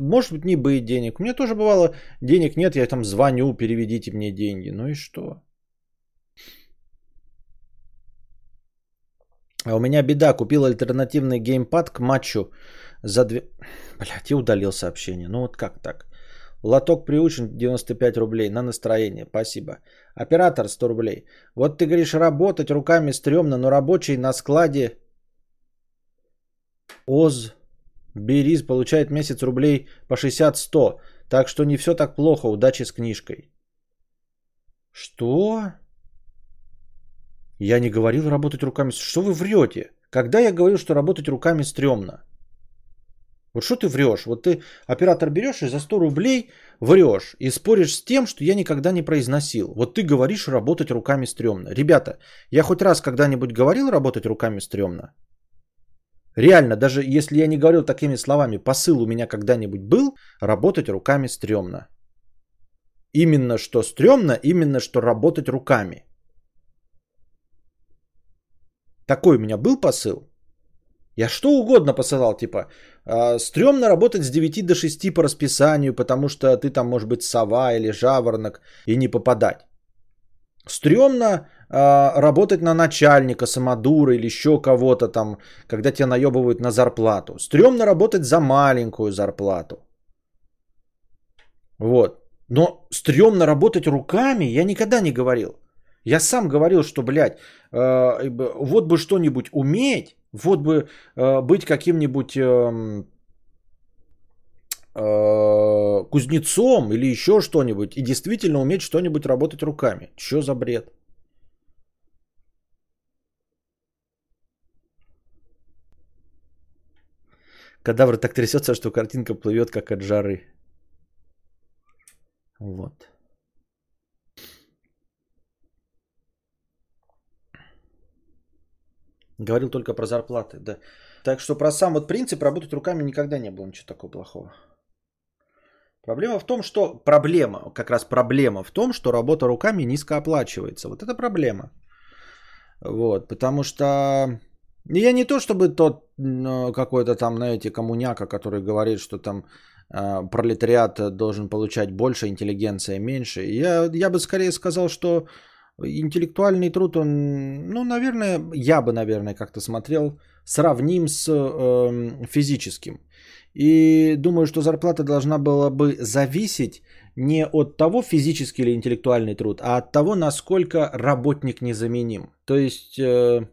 Speaker 1: Может быть не быть денег. У меня тоже бывало денег нет. Я там звоню, переведите мне деньги. Ну и что? А у меня беда. Купил альтернативный геймпад к матчу за две... Блять, я удалил сообщение. Ну вот как так? Лоток приучен 95 рублей на настроение. Спасибо. Оператор 100 рублей. Вот ты говоришь, работать руками стрёмно, но рабочий на складе ОЗ Бериз получает месяц рублей по 60-100. Так что не все так плохо. Удачи с книжкой. Что? Я не говорил работать руками. Что вы врете? Когда я говорил, что работать руками стрёмно? Вот что ты врешь? Вот ты оператор берешь и за 100 рублей врешь и споришь с тем, что я никогда не произносил. Вот ты говоришь работать руками стрёмно. Ребята, я хоть раз когда-нибудь говорил работать руками стрёмно? Реально, даже если я не говорил такими словами, посыл у меня когда-нибудь был, работать руками стрёмно. Именно что стрёмно, именно что работать руками. Такой у меня был посыл. Я что угодно посылал, типа, э, стрёмно работать с 9 до 6 по расписанию, потому что ты там, может быть, сова или жаворонок и не попадать. Стрёмно э, работать на начальника, самодура или еще кого-то там, когда тебя наебывают на зарплату. Стрёмно работать за маленькую зарплату. Вот. Но стрёмно работать руками я никогда не говорил. Я сам говорил, что, блядь, э, вот бы что-нибудь уметь, вот бы э, быть каким-нибудь э, э, кузнецом или еще что-нибудь и действительно уметь что-нибудь работать руками. Что за бред? Кадавр так трясется, что картинка плывет как от жары. Вот. Говорил только про зарплаты, да. Так что про сам вот принцип работать руками никогда не было ничего такого плохого. Проблема в том, что проблема, как раз проблема в том, что работа руками низко оплачивается. Вот это проблема. Вот, потому что я не то чтобы тот какой-то там, знаете, коммуняка, который говорит, что там э, пролетариат должен получать больше, интеллигенция меньше. Я, я бы скорее сказал, что интеллектуальный труд, он, ну, наверное, я бы, наверное, как-то смотрел, сравним с э, физическим. И думаю, что зарплата должна была бы зависеть не от того, физический или интеллектуальный труд, а от того, насколько работник незаменим. То есть, э,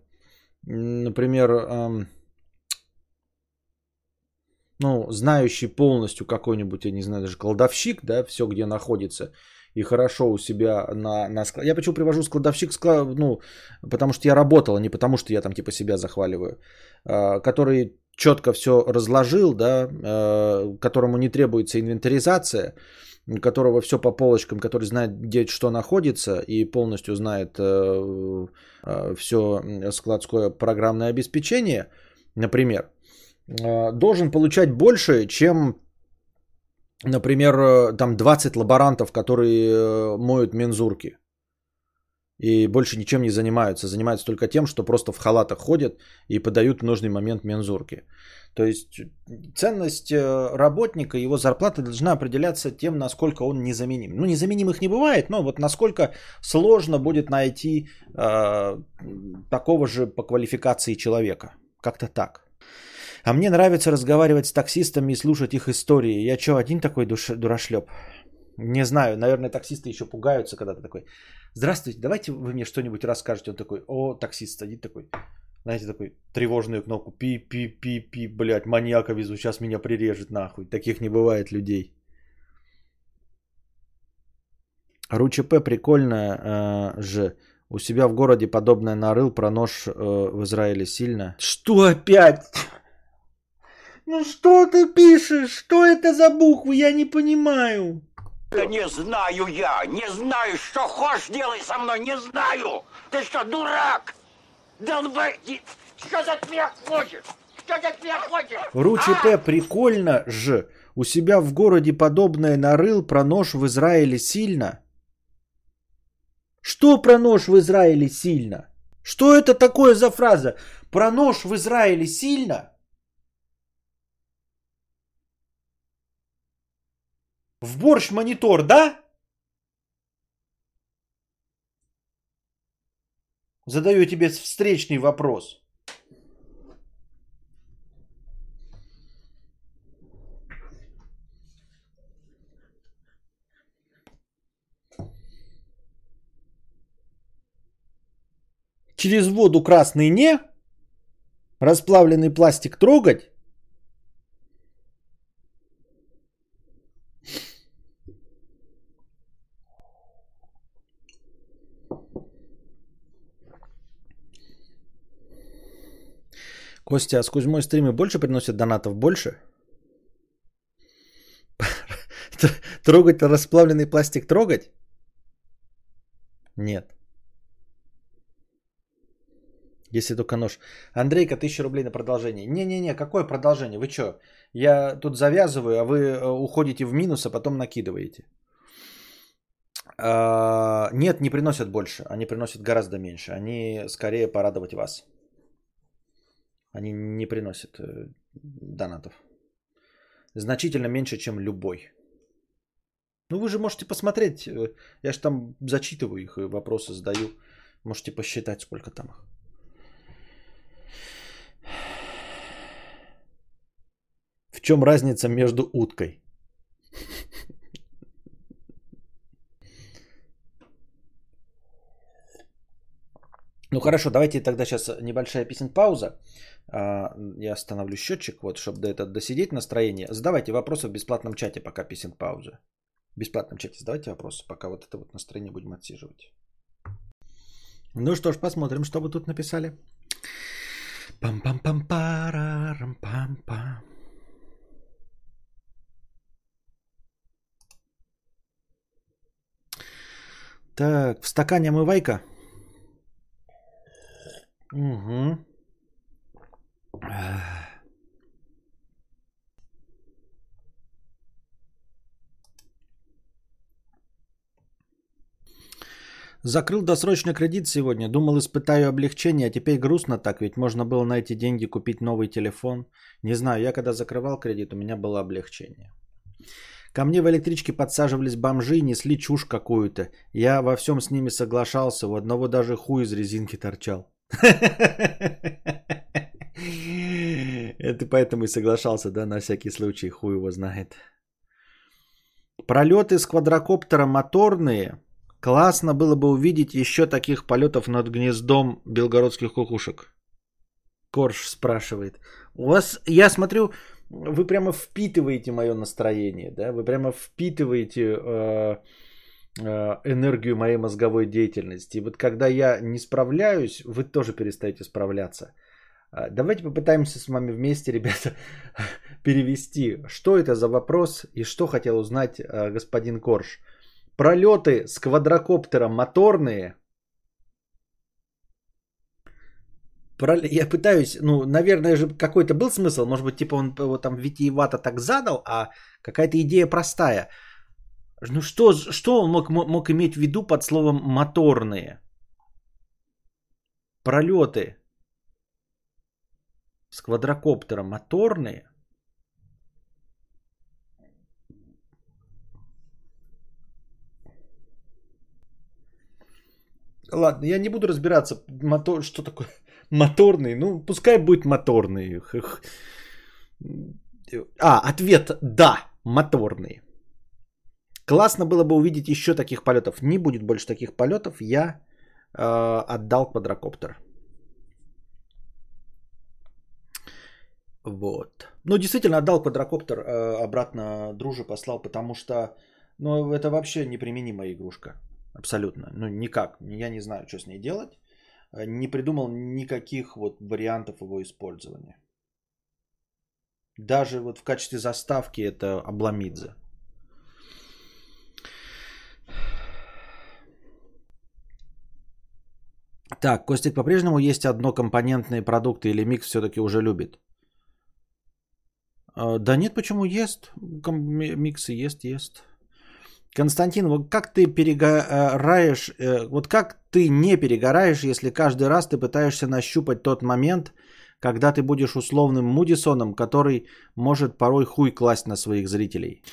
Speaker 1: например, э, ну, знающий полностью какой-нибудь, я не знаю, даже кладовщик, да, все, где находится, и хорошо у себя на, на склад. Я почему привожу складовщик, склад, ну, потому что я работал, а не потому что я там типа себя захваливаю, а, который четко все разложил, да, а, которому не требуется инвентаризация, которого все по полочкам, который знает, где что находится и полностью знает э, э, все складское программное обеспечение, например, э, должен получать больше, чем например, э, там 20 лаборантов, которые э, моют мензурки. И больше ничем не занимаются. Занимаются только тем, что просто в халатах ходят и подают в нужный момент мензурки. То есть ценность э, работника, его зарплата должна определяться тем, насколько он незаменим. Ну, незаменимых не бывает, но вот насколько сложно будет найти э, такого же по квалификации человека. Как-то так. А мне нравится разговаривать с таксистами и слушать их истории. Я что, один такой душ... дурашлеп? Не знаю, наверное, таксисты еще пугаются, когда ты такой, здравствуйте, давайте вы мне что-нибудь расскажете. Он такой, о, таксист сидит такой, знаете, такой тревожную кнопку, пи-пи-пи-пи, блядь, маньяка везу, сейчас меня прирежет нахуй. Таких не бывает людей. РУЧП прикольно э, же. У себя в городе подобное нарыл про нож э, в Израиле сильно. Что опять? Ну что ты пишешь? Что это за буквы? Я не понимаю.
Speaker 2: Да не знаю я, не знаю, что хочешь делай со мной, не знаю. Ты что, дурак? Долбай, что от меня хочешь? Что от меня хочешь?
Speaker 1: РУЧП прикольно же. У себя в городе подобное нарыл про нож в Израиле сильно. Что про нож в Израиле сильно? Что это такое за фраза? Про нож в Израиле сильно? В борщ монитор, да? Задаю тебе встречный вопрос. Через воду красный не, расплавленный пластик трогать. Костя, а с Кузьмой стримы больше приносят донатов? Больше? Трогать расплавленный пластик трогать? Нет. Если только нож. Андрейка, тысяча рублей на продолжение. Не-не-не, какое продолжение? Вы что? Я тут завязываю, а вы э, уходите в минус, а потом накидываете. А, нет, не приносят больше. Они приносят гораздо меньше. Они скорее порадовать вас. Они не приносят э, донатов. Значительно меньше, чем любой. Ну вы же можете посмотреть. э, Я же там зачитываю их и вопросы задаю. Можете посчитать, сколько там их. В чем разница между уткой? Ну хорошо, давайте тогда сейчас небольшая песен пауза. А, Я остановлю счетчик, вот, чтобы до этого досидеть настроение. Задавайте вопросы в бесплатном чате, пока песен пауза. В бесплатном чате задавайте вопросы, пока вот это вот настроение будем отсиживать. Ну что ж, посмотрим, что вы тут написали. пам пам пам парарам пам пам Так, в стакане омывайка. Угу. Закрыл досрочно кредит сегодня. Думал, испытаю облегчение, а теперь грустно так, ведь можно было на эти деньги купить новый телефон. Не знаю, я когда закрывал кредит, у меня было облегчение. Ко мне в электричке подсаживались бомжи и несли чушь какую-то. Я во всем с ними соглашался, у одного даже хуй из резинки торчал. Это поэтому и соглашался, да, на всякий случай, хуй его знает. Пролеты с квадрокоптера моторные. Классно было бы увидеть еще таких полетов над гнездом белгородских кукушек. Корж спрашивает. У вас, я смотрю, вы прямо впитываете мое настроение, да? Вы прямо впитываете э, энергию моей мозговой деятельности. И вот когда я не справляюсь, вы тоже перестаете справляться. А, Давайте попытаемся с вами вместе, ребята, перевести, что это за вопрос и что хотел узнать э, господин Корж. Пролеты с квадрокоптером моторные. Я пытаюсь, ну, наверное же какой-то был смысл, может быть, типа он его там витиевато так задал, а какая-то идея простая. Ну что, что он мог, мог иметь в виду под словом моторные? Пролеты с квадрокоптером моторные? Ладно, я не буду разбираться, мотор, что такое моторный. Ну, пускай будет моторный. А, ответ да, моторные. Классно было бы увидеть еще таких полетов. Не будет больше таких полетов. Я э, отдал квадрокоптер. Вот. Ну, действительно, отдал квадрокоптер э, обратно друже послал, потому что ну, это вообще неприменимая игрушка. Абсолютно. Ну, никак. Я не знаю, что с ней делать. Э, не придумал никаких вот вариантов его использования. Даже вот в качестве заставки это обламидзе. Так, Костик по-прежнему есть однокомпонентные продукты или микс все-таки уже любит? А, да нет, почему ест? Миксы ест, ест. Константин, вот как ты перегораешь, э, вот как ты не перегораешь, если каждый раз ты пытаешься нащупать тот момент, когда ты будешь условным Мудисоном, который может порой хуй класть на своих зрителей?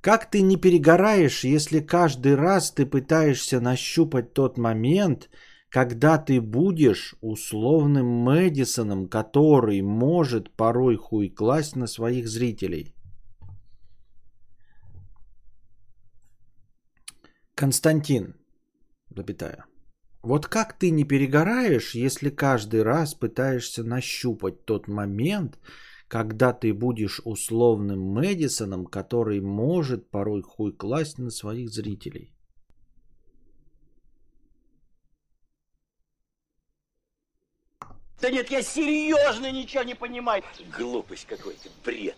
Speaker 1: Как ты не перегораешь, если каждый раз ты пытаешься нащупать тот момент, когда ты будешь условным Мэдисоном, который может порой хуй класть на своих зрителей? Константин, запятая. Вот как ты не перегораешь, если каждый раз пытаешься нащупать тот момент, когда ты будешь условным Мэдисоном, который может порой хуй класть на своих зрителей?
Speaker 2: Да нет, я серьезно ничего не понимаю. Глупость какой-то, бред.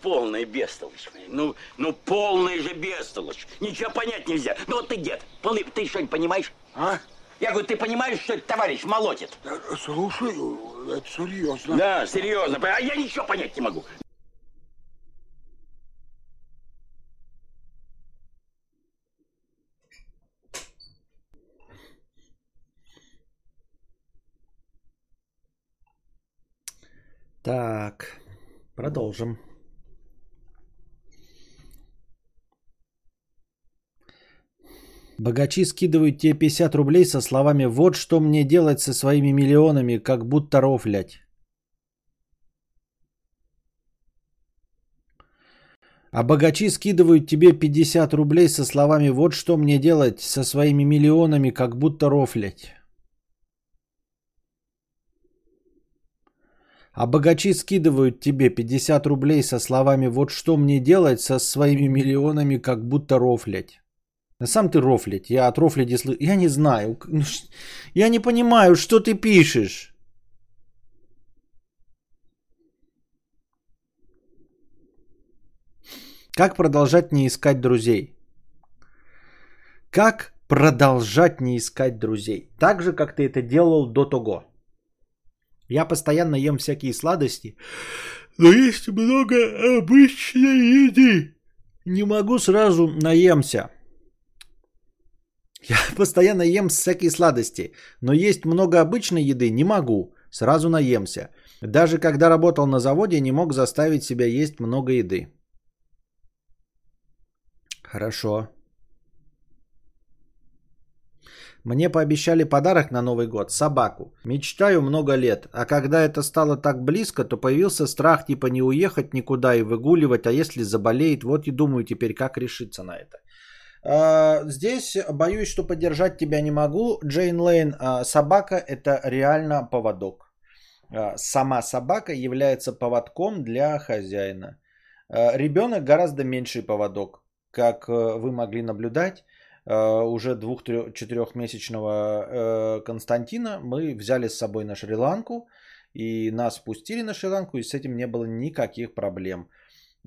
Speaker 2: Полная бестолочь. Ну, ну полная же бестолочь. Ничего понять нельзя. Ну вот ты дед, полный, ты что-нибудь понимаешь?
Speaker 3: А?
Speaker 2: Я говорю, ты понимаешь, что этот товарищ молотит?
Speaker 3: Э, Слушай, это серьезно.
Speaker 2: Да, серьезно. А я ничего понять не могу.
Speaker 1: Так, продолжим. Богачи скидывают тебе 50 рублей со словами «Вот что мне делать со своими миллионами, как будто рофлять». А богачи скидывают тебе 50 рублей со словами «Вот что мне делать со своими миллионами, как будто рофлять». А богачи скидывают тебе 50 рублей со словами «Вот что мне делать со своими миллионами, как будто рофлять». Сам ты рофлить. Я от рофляди слышу. Я не знаю. Ну я не понимаю, что ты пишешь. Как продолжать не искать друзей? Как продолжать не искать друзей? Так же, как ты это делал до того. Я постоянно ем всякие сладости, но есть много обычной еды. Не могу сразу наемся. Я постоянно ем всякие сладости, но есть много обычной еды не могу. Сразу наемся. Даже когда работал на заводе, не мог заставить себя есть много еды. Хорошо. Мне пообещали подарок на Новый год – собаку. Мечтаю много лет, а когда это стало так близко, то появился страх типа не уехать никуда и выгуливать, а если заболеет, вот и думаю теперь, как решиться на это. А, здесь боюсь, что поддержать тебя не могу. Джейн Лейн, а, собака – это реально поводок. А, сама собака является поводком для хозяина. Ребенок гораздо меньший поводок, как э, вы могли наблюдать. Э, уже двух-четырехмесячного э, Константина мы взяли с собой на Шри-Ланку, и нас пустили на Шри-Ланку, и с этим не было никаких проблем.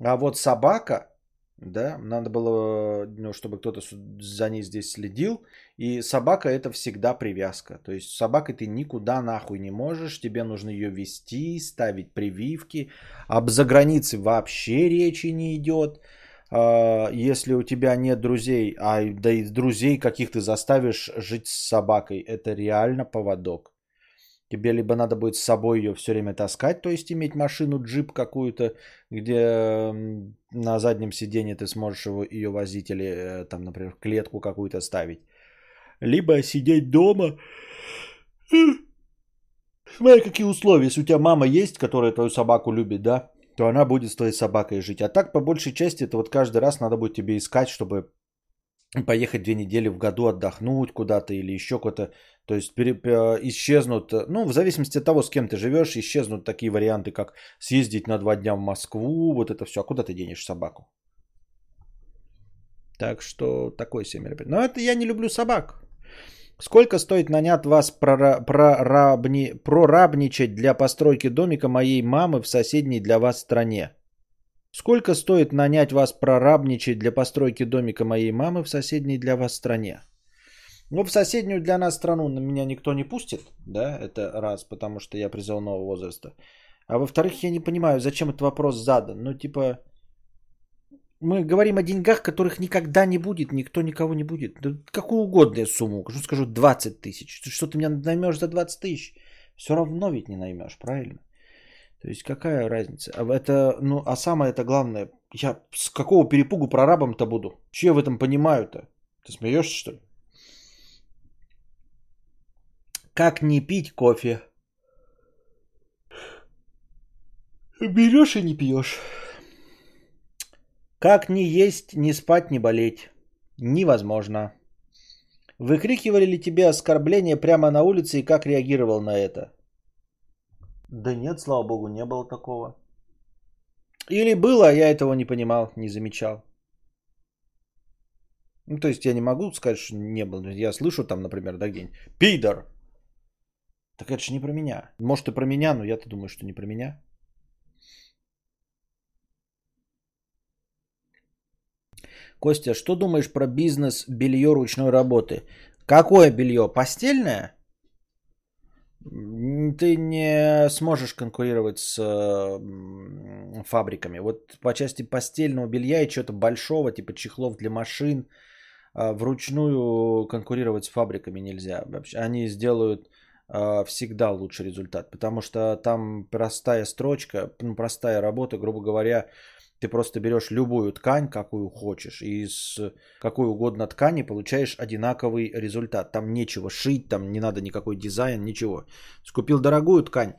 Speaker 1: А вот собака, да, надо было, ну, чтобы кто-то за ней здесь следил, и собака это всегда привязка. То есть с собакой ты никуда нахуй не можешь, тебе нужно ее вести, ставить прививки, об загранице вообще речи не идет. А, если у тебя нет друзей, а да и друзей каких ты заставишь жить с собакой, это реально поводок. Тебе либо надо будет с собой ее все время таскать, то есть иметь машину, джип какую-то, где на заднем сиденье ты сможешь его, ее возить или э, там, например, клетку какую-то ставить. Либо сидеть дома. Смотри, какие условия. Если у тебя мама есть, которая твою собаку любит, да, то она будет с твоей собакой жить. А так, по большей части, это вот каждый раз надо будет тебе искать, чтобы поехать две недели в году отдохнуть куда-то или еще куда-то. То есть пере, исчезнут, ну, в зависимости от того, с кем ты живешь, исчезнут такие варианты, как съездить на два дня в Москву, вот это все. А куда ты денешь собаку? Так что такой мероприятие. Но это я не люблю собак. Сколько стоит нанять вас прора- прорабни- прорабничать для постройки домика моей мамы в соседней для вас стране? Сколько стоит нанять вас прорабничать для постройки домика моей мамы в соседней для вас стране? Ну, в соседнюю для нас страну на меня никто не пустит, да, это раз, потому что я призывного возраста. А во-вторых, я не понимаю, зачем этот вопрос задан. Ну, типа, мы говорим о деньгах, которых никогда не будет, никто никого не будет. Да какую угодно сумму, что скажу 20 тысяч. Что ты меня наймешь за 20 тысяч? Все равно ведь не наймешь, правильно? То есть какая разница? А это, ну, а самое это главное, я с какого перепугу прорабом-то буду? Че я в этом понимаю-то? Ты смеешься, что ли? Как не пить кофе? Берешь и не пьешь. Как не есть, не спать, не болеть? Невозможно. Выкрикивали ли тебе оскорбления прямо на улице и как реагировал на это? Да нет, слава богу, не было такого. Или было, а я этого не понимал, не замечал. Ну, то есть я не могу сказать, что не было. Я слышу там, например, да, где-нибудь «Пидор!» Так это же не про меня. Может и про меня, но я-то думаю, что не про меня. Костя, что думаешь про бизнес белье ручной работы? Какое белье? Постельное? Ты не сможешь конкурировать с фабриками. Вот по части постельного белья и чего-то большого, типа чехлов для машин, а, вручную конкурировать с фабриками нельзя. Они сделают а, всегда лучший результат, потому что там простая строчка, ну, простая работа, грубо говоря, ты просто берешь любую ткань, какую хочешь, и из какой угодно ткани получаешь одинаковый результат. Там нечего шить, там не надо никакой дизайн, ничего. Скупил дорогую ткань,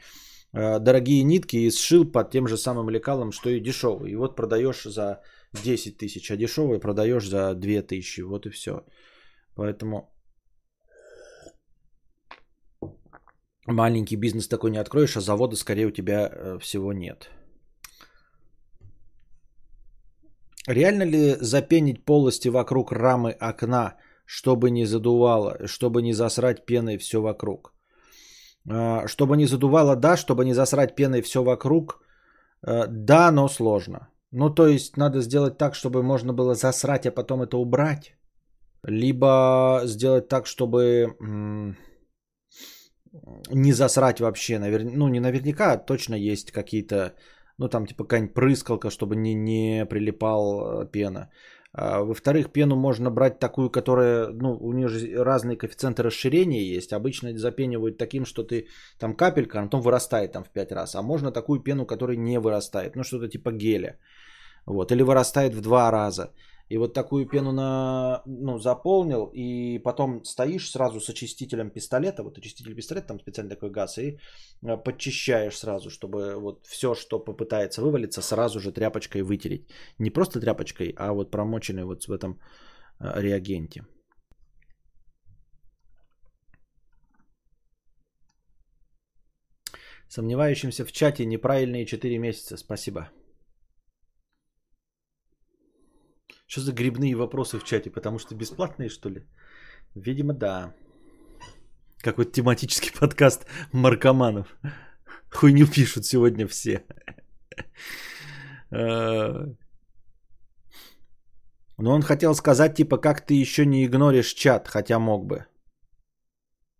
Speaker 1: э, дорогие нитки и сшил под тем же самым лекалом, что и дешевый. И вот продаешь за 10 тысяч, а дешевый продаешь за 2 тысячи. Вот и все. Поэтому маленький бизнес такой не откроешь, а завода скорее у тебя э, всего нет. Реально ли запенить полости вокруг рамы окна, чтобы не задувало, чтобы не засрать пеной все вокруг? А, чтобы не задувало, да, чтобы не засрать пеной все вокруг, э, да, но сложно. Ну, то есть надо сделать так, чтобы можно было засрать, а потом это убрать. Либо сделать так, чтобы не засрать вообще. Навер... Ну, не наверняка, а точно есть какие-то ну там типа какая-нибудь прыскалка, чтобы не, не прилипал э, пена. А, во-вторых, пену можно брать такую, которая, ну, у нее же разные коэффициенты расширения есть. Обычно запенивают таким, что ты там капелька, а потом вырастает там в 5 раз. А можно такую пену, которая не вырастает. Ну, что-то типа геля. Вот. Или вырастает в два раза. И вот такую пену на, ну, заполнил, и потом стоишь сразу с очистителем пистолета, вот очиститель пистолета, там специальный такой газ, и э, подчищаешь сразу, чтобы вот все, что попытается вывалиться, сразу же тряпочкой вытереть. Не просто тряпочкой, а вот промоченной вот в этом э, реагенте. Сомневающимся в чате неправильные 4 месяца. Спасибо. Что за грибные вопросы в чате? Потому что бесплатные, что ли? Видимо, да. Какой-то тематический подкаст маркоманов. Хуйню пишут сегодня все. А. Но он хотел сказать, типа, как ты еще не игноришь чат, хотя мог бы.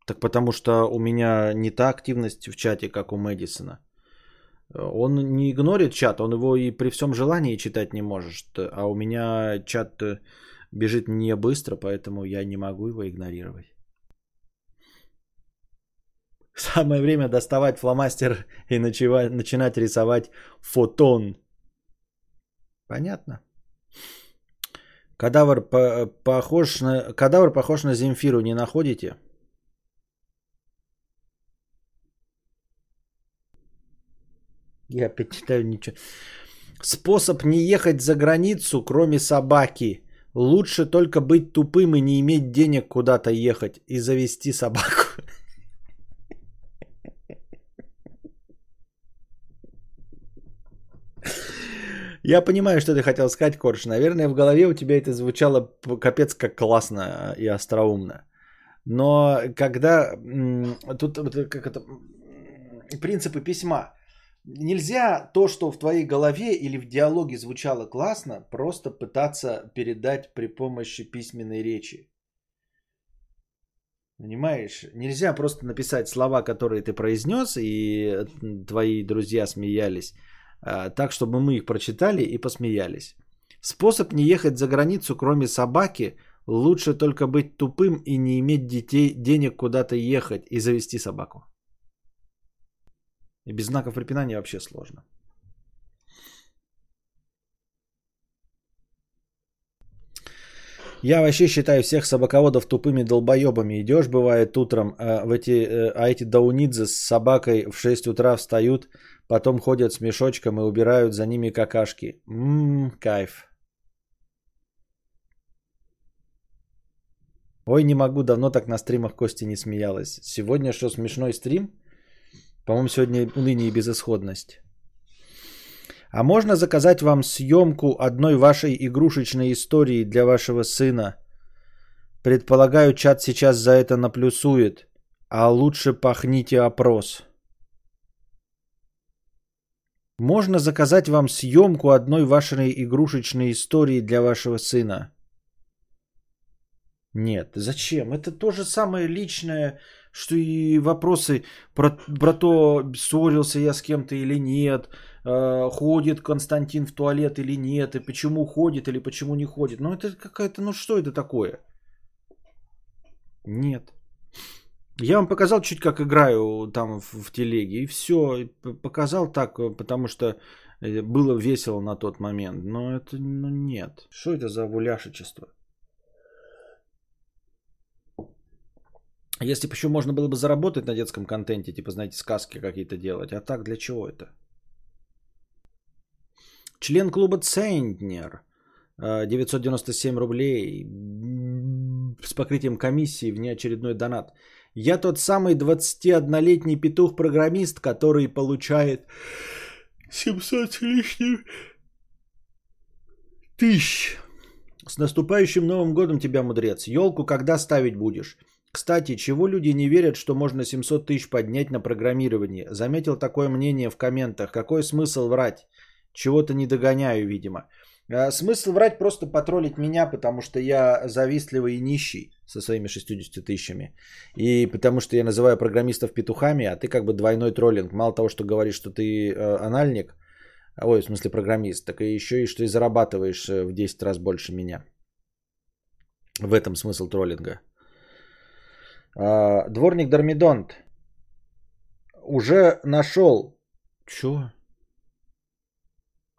Speaker 1: Так потому что у меня не та активность в чате, как у Мэдисона. Он не игнорит чат, он его и при всем желании читать не может. А у меня чат бежит не быстро, поэтому я не могу его игнорировать. Самое время доставать фломастер и начинать, начинать рисовать фотон. Понятно. Кадавр похож на, кадавр похож на Земфиру, не находите? Я опять читаю ничего. Способ не ехать за границу, кроме собаки. Лучше только быть тупым и не иметь денег куда-то ехать и завести собаку. Я понимаю, что ты хотел сказать, Корж. Наверное, в голове у тебя это звучало капец как классно и остроумно. Но когда... Тут как это... Принципы письма. Нельзя то, что в твоей голове или в диалоге звучало классно, просто пытаться передать при помощи письменной речи. Понимаешь? Нельзя просто написать слова, которые ты произнес, и твои друзья смеялись, а, так, чтобы мы их прочитали и посмеялись. Способ не ехать за границу, кроме собаки, лучше только быть тупым и не иметь детей, денег куда-то ехать и завести собаку. И без знаков препинания вообще сложно. Я вообще считаю всех собаководов тупыми долбоебами. Идешь, бывает, утром, а, в эти, э, а эти даунидзы с собакой в 6 утра встают, потом ходят с мешочком и убирают за ними какашки. Ммм, кайф. Ой, не могу, давно так на стримах Кости не смеялась. Сегодня что, смешной стрим? По-моему, сегодня уныние и безысходность. А можно заказать вам съемку одной вашей игрушечной истории для вашего сына? Предполагаю, чат сейчас за это наплюсует. А лучше пахните опрос. Можно заказать вам съемку одной вашей игрушечной истории для вашего сына? Нет, зачем? Это то же самое личное, что и вопросы про, про то, ссорился я с кем-то или нет, э, ходит Константин в туалет или нет, и почему ходит или почему не ходит. Ну это какая-то, ну что это такое? Нет. Я вам показал чуть как играю там в, в телеге, и все. Показал так, потому что э, было весело на тот момент. Но это, ну нет. Что это за вуляшечество? Если бы еще можно было бы заработать на детском контенте, типа, знаете, сказки какие-то делать. А так, для чего это? Член клуба Центнер. 997 рублей с покрытием комиссии в неочередной донат. Я тот самый 21-летний петух-программист, который получает 700 с лишним тысяч. С наступающим Новым годом тебя, мудрец. Елку когда ставить будешь? Кстати, чего люди не верят, что можно 700 тысяч поднять на программирование? Заметил такое мнение в комментах. Какой смысл врать? Чего-то не догоняю, видимо. А, смысл врать просто потроллить меня, потому что я завистливый и нищий со своими 60 тысячами. И потому что я называю программистов петухами, а ты как бы двойной троллинг. Мало того, что говоришь, что ты э, анальник, ой, в смысле программист, так и еще и что и зарабатываешь э, в 10 раз больше меня. В этом смысл троллинга. А, дворник Дормидонт уже нашел... Чё?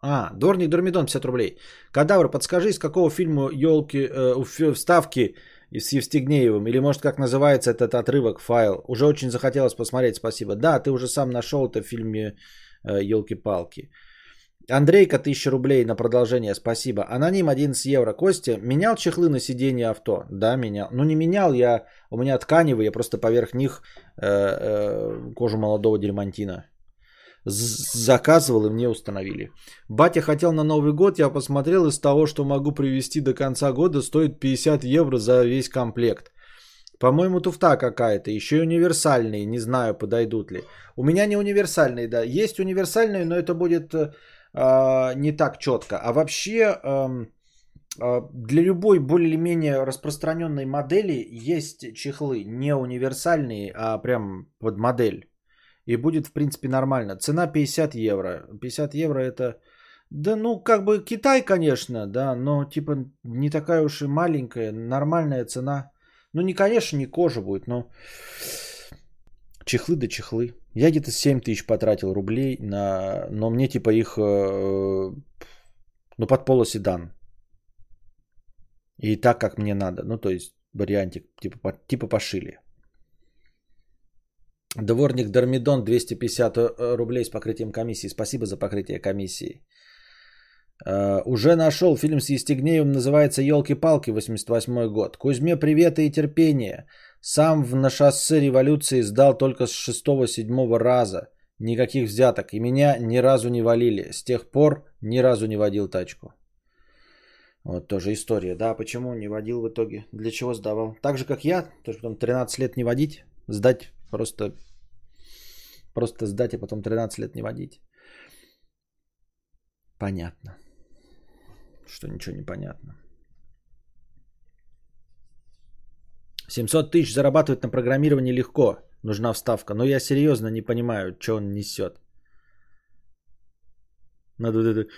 Speaker 1: А, дворник Дормидон 50 рублей. Кадавр, подскажи, из какого фильма елки э, вставки с Евстигнеевым? Или может как называется этот отрывок, файл? Уже очень захотелось посмотреть, спасибо. Да, ты уже сам нашел это в фильме елки-палки. Э, Андрейка, 1000 рублей на продолжение, спасибо. Аноним 11 евро. Костя, менял чехлы на сиденье авто? Да, менял. Ну, не менял, я, у меня тканевые, я просто поверх них э, э, кожу молодого дерьмантина заказывал и мне установили. Батя хотел на Новый год, я посмотрел из того, что могу привезти до конца года, стоит 50 евро за весь комплект. По-моему, туфта какая-то, еще и универсальные, не знаю, подойдут ли. У меня не универсальные, да, есть универсальные, но это будет а, не так четко. А вообще э, для любой более-менее распространенной модели есть чехлы не универсальные, а прям под модель. И будет, в принципе, нормально. Цена 50 евро. 50 евро это... Да, ну, как бы Китай, конечно, да, но типа не такая уж и маленькая, нормальная цена. Ну, не, конечно, не кожа будет, но чехлы да чехлы. Я где-то 7 тысяч потратил рублей, на... но мне типа их, э, ну, под полоседан. И так, как мне надо. Ну, то есть, вариантик типа, типа пошили. Дворник Дормидон 250 э, рублей с покрытием комиссии. Спасибо за покрытие комиссии. Э, уже нашел фильм с Естегнеевым, называется «Елки-палки», 88 год. Кузьме привета и терпение. Сам в на шоссе революции сдал только с шестого-седьмого раза. Никаких взяток. И меня ни разу не валили. С тех пор ни разу не водил тачку. Вот тоже история. Да, почему не водил в итоге? Для чего сдавал? Так же, как я. То, что потом 13 лет не водить. Сдать просто... Просто сдать, и потом 13 лет не водить. Понятно. Что ничего не понятно. 700 тысяч зарабатывать на программировании легко. Нужна вставка. Но я серьезно не понимаю, что он несет. Надо вот это...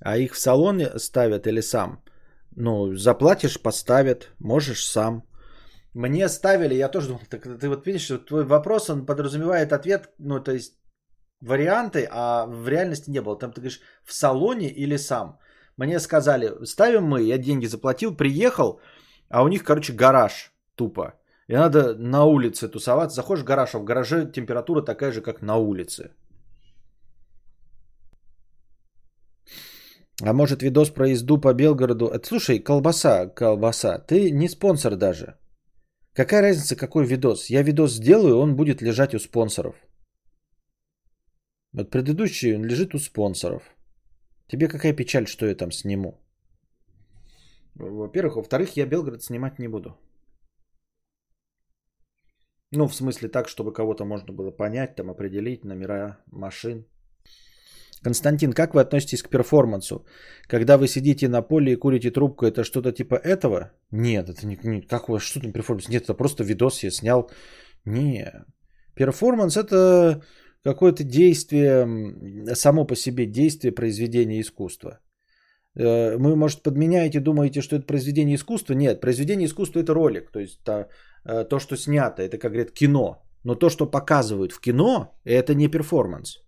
Speaker 1: А их в салоне ставят или сам? Ну, заплатишь, поставят. Можешь сам. Мне ставили, я тоже думал, так, ты вот видишь, твой вопрос, он подразумевает ответ, ну, то есть варианты, а в реальности не было. Там ты говоришь, в салоне или сам. Мне сказали, ставим мы, я деньги заплатил, приехал, а у них, короче, гараж тупо. И надо на улице тусоваться. Заходишь в гараж, а в гараже температура такая же, как на улице. А может видос про езду по Белгороду? Это, слушай, колбаса, колбаса, ты не спонсор даже. Какая разница, какой видос? Я видос сделаю, он будет лежать у спонсоров. Вот предыдущий лежит у спонсоров. Тебе какая печаль, что я там сниму? Во-первых. Во-вторых, я Белгород снимать не буду. Ну, в смысле так, чтобы кого-то можно было понять, там определить номера машин. Константин, как вы относитесь к перформансу? Когда вы сидите на поле и курите трубку, это что-то типа этого? Нет, это не, не как у вас, что там перформанс? Нет, это просто видос я снял. Не. Перформанс это какое-то действие, само по себе действие произведения искусства. Э, мы, может, подменяете, думаете, что это произведение искусства? Нет, произведение искусства это ролик. То есть то, э, то что снято, это, как говорят, кино. Но то, что показывают в кино, это не перформанс.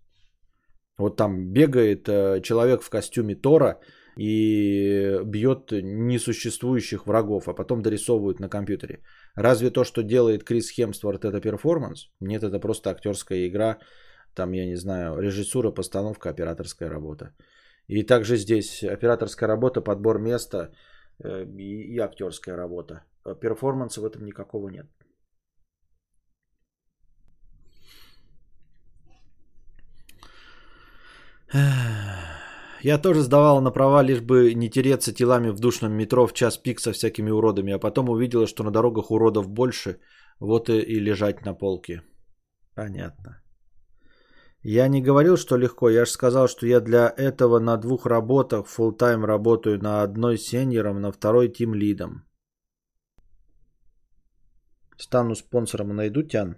Speaker 1: Вот там бегает э, человек в костюме Тора и бьет несуществующих врагов, а потом дорисовывают на компьютере. Разве то, что делает Крис Хемсворт, это перформанс? Нет, это просто актерская игра там, я не знаю, режиссура, постановка, операторская работа. И также здесь операторская работа, подбор места э, и, и актерская работа. А перформанса в этом никакого нет. Я тоже сдавал на права, лишь бы не тереться телами в душном метро в час пик со всякими уродами, а потом увидела, что на дорогах уродов больше, вот и, и лежать на полке. Понятно. Я не говорил, что легко. Я же сказал, что я для этого на двух работах full тайм работаю. На одной сеньором, на второй тим лидом. Стану спонсором найду тян.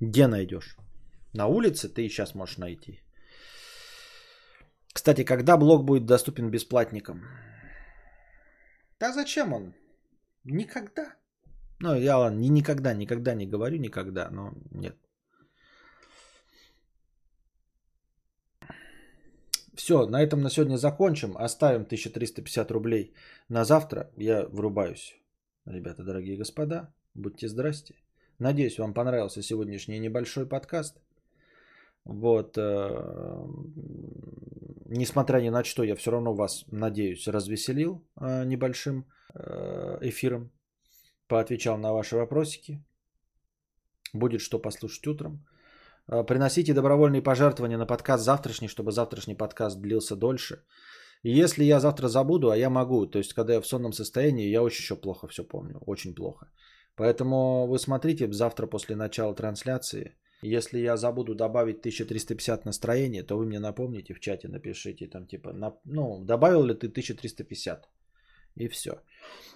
Speaker 1: Где найдешь? На улице ты и сейчас можешь найти. Кстати, когда блог будет доступен бесплатникам? Да зачем он? Никогда. Ну, я ладно, никогда, никогда не говорю никогда, но нет. Все, на этом на сегодня закончим. Оставим 1350 рублей на завтра. Я врубаюсь. Ребята, дорогие господа, будьте здрасте. Надеюсь, вам понравился сегодняшний небольшой подкаст. Вот. Э, несмотря ни на что, я все равно вас, надеюсь, развеселил э, небольшим э, эфиром. Поотвечал на ваши вопросики. Будет что послушать утром. Э, приносите добровольные пожертвования на подкаст завтрашний, чтобы завтрашний подкаст длился дольше. И если я завтра забуду, а я могу, то есть когда я в сонном состоянии, я очень еще плохо все помню, очень плохо. Поэтому вы смотрите завтра после начала трансляции. Если я забуду добавить 1350 настроения, то вы мне напомните в чате, напишите там типа, ну, добавил ли ты 1350? И все.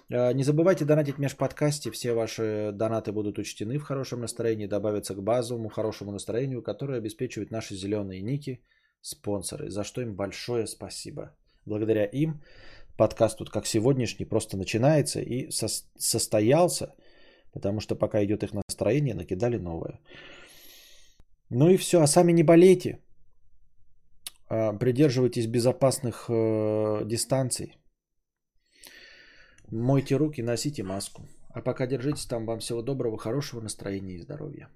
Speaker 1: Э, не забывайте донатить межподкасте. Все ваши донаты будут учтены в хорошем настроении, добавятся к базовому хорошему настроению, которое обеспечивает наши зеленые ники, спонсоры. За что им большое спасибо. Благодаря им подкаст тут как сегодняшний просто начинается и со- состоялся, потому что пока идет их настроение, накидали новое. Ну и все, а сами не болейте. А, придерживайтесь безопасных э, дистанций. Мойте руки, носите маску. А пока держитесь там. Вам всего доброго, хорошего настроения и здоровья.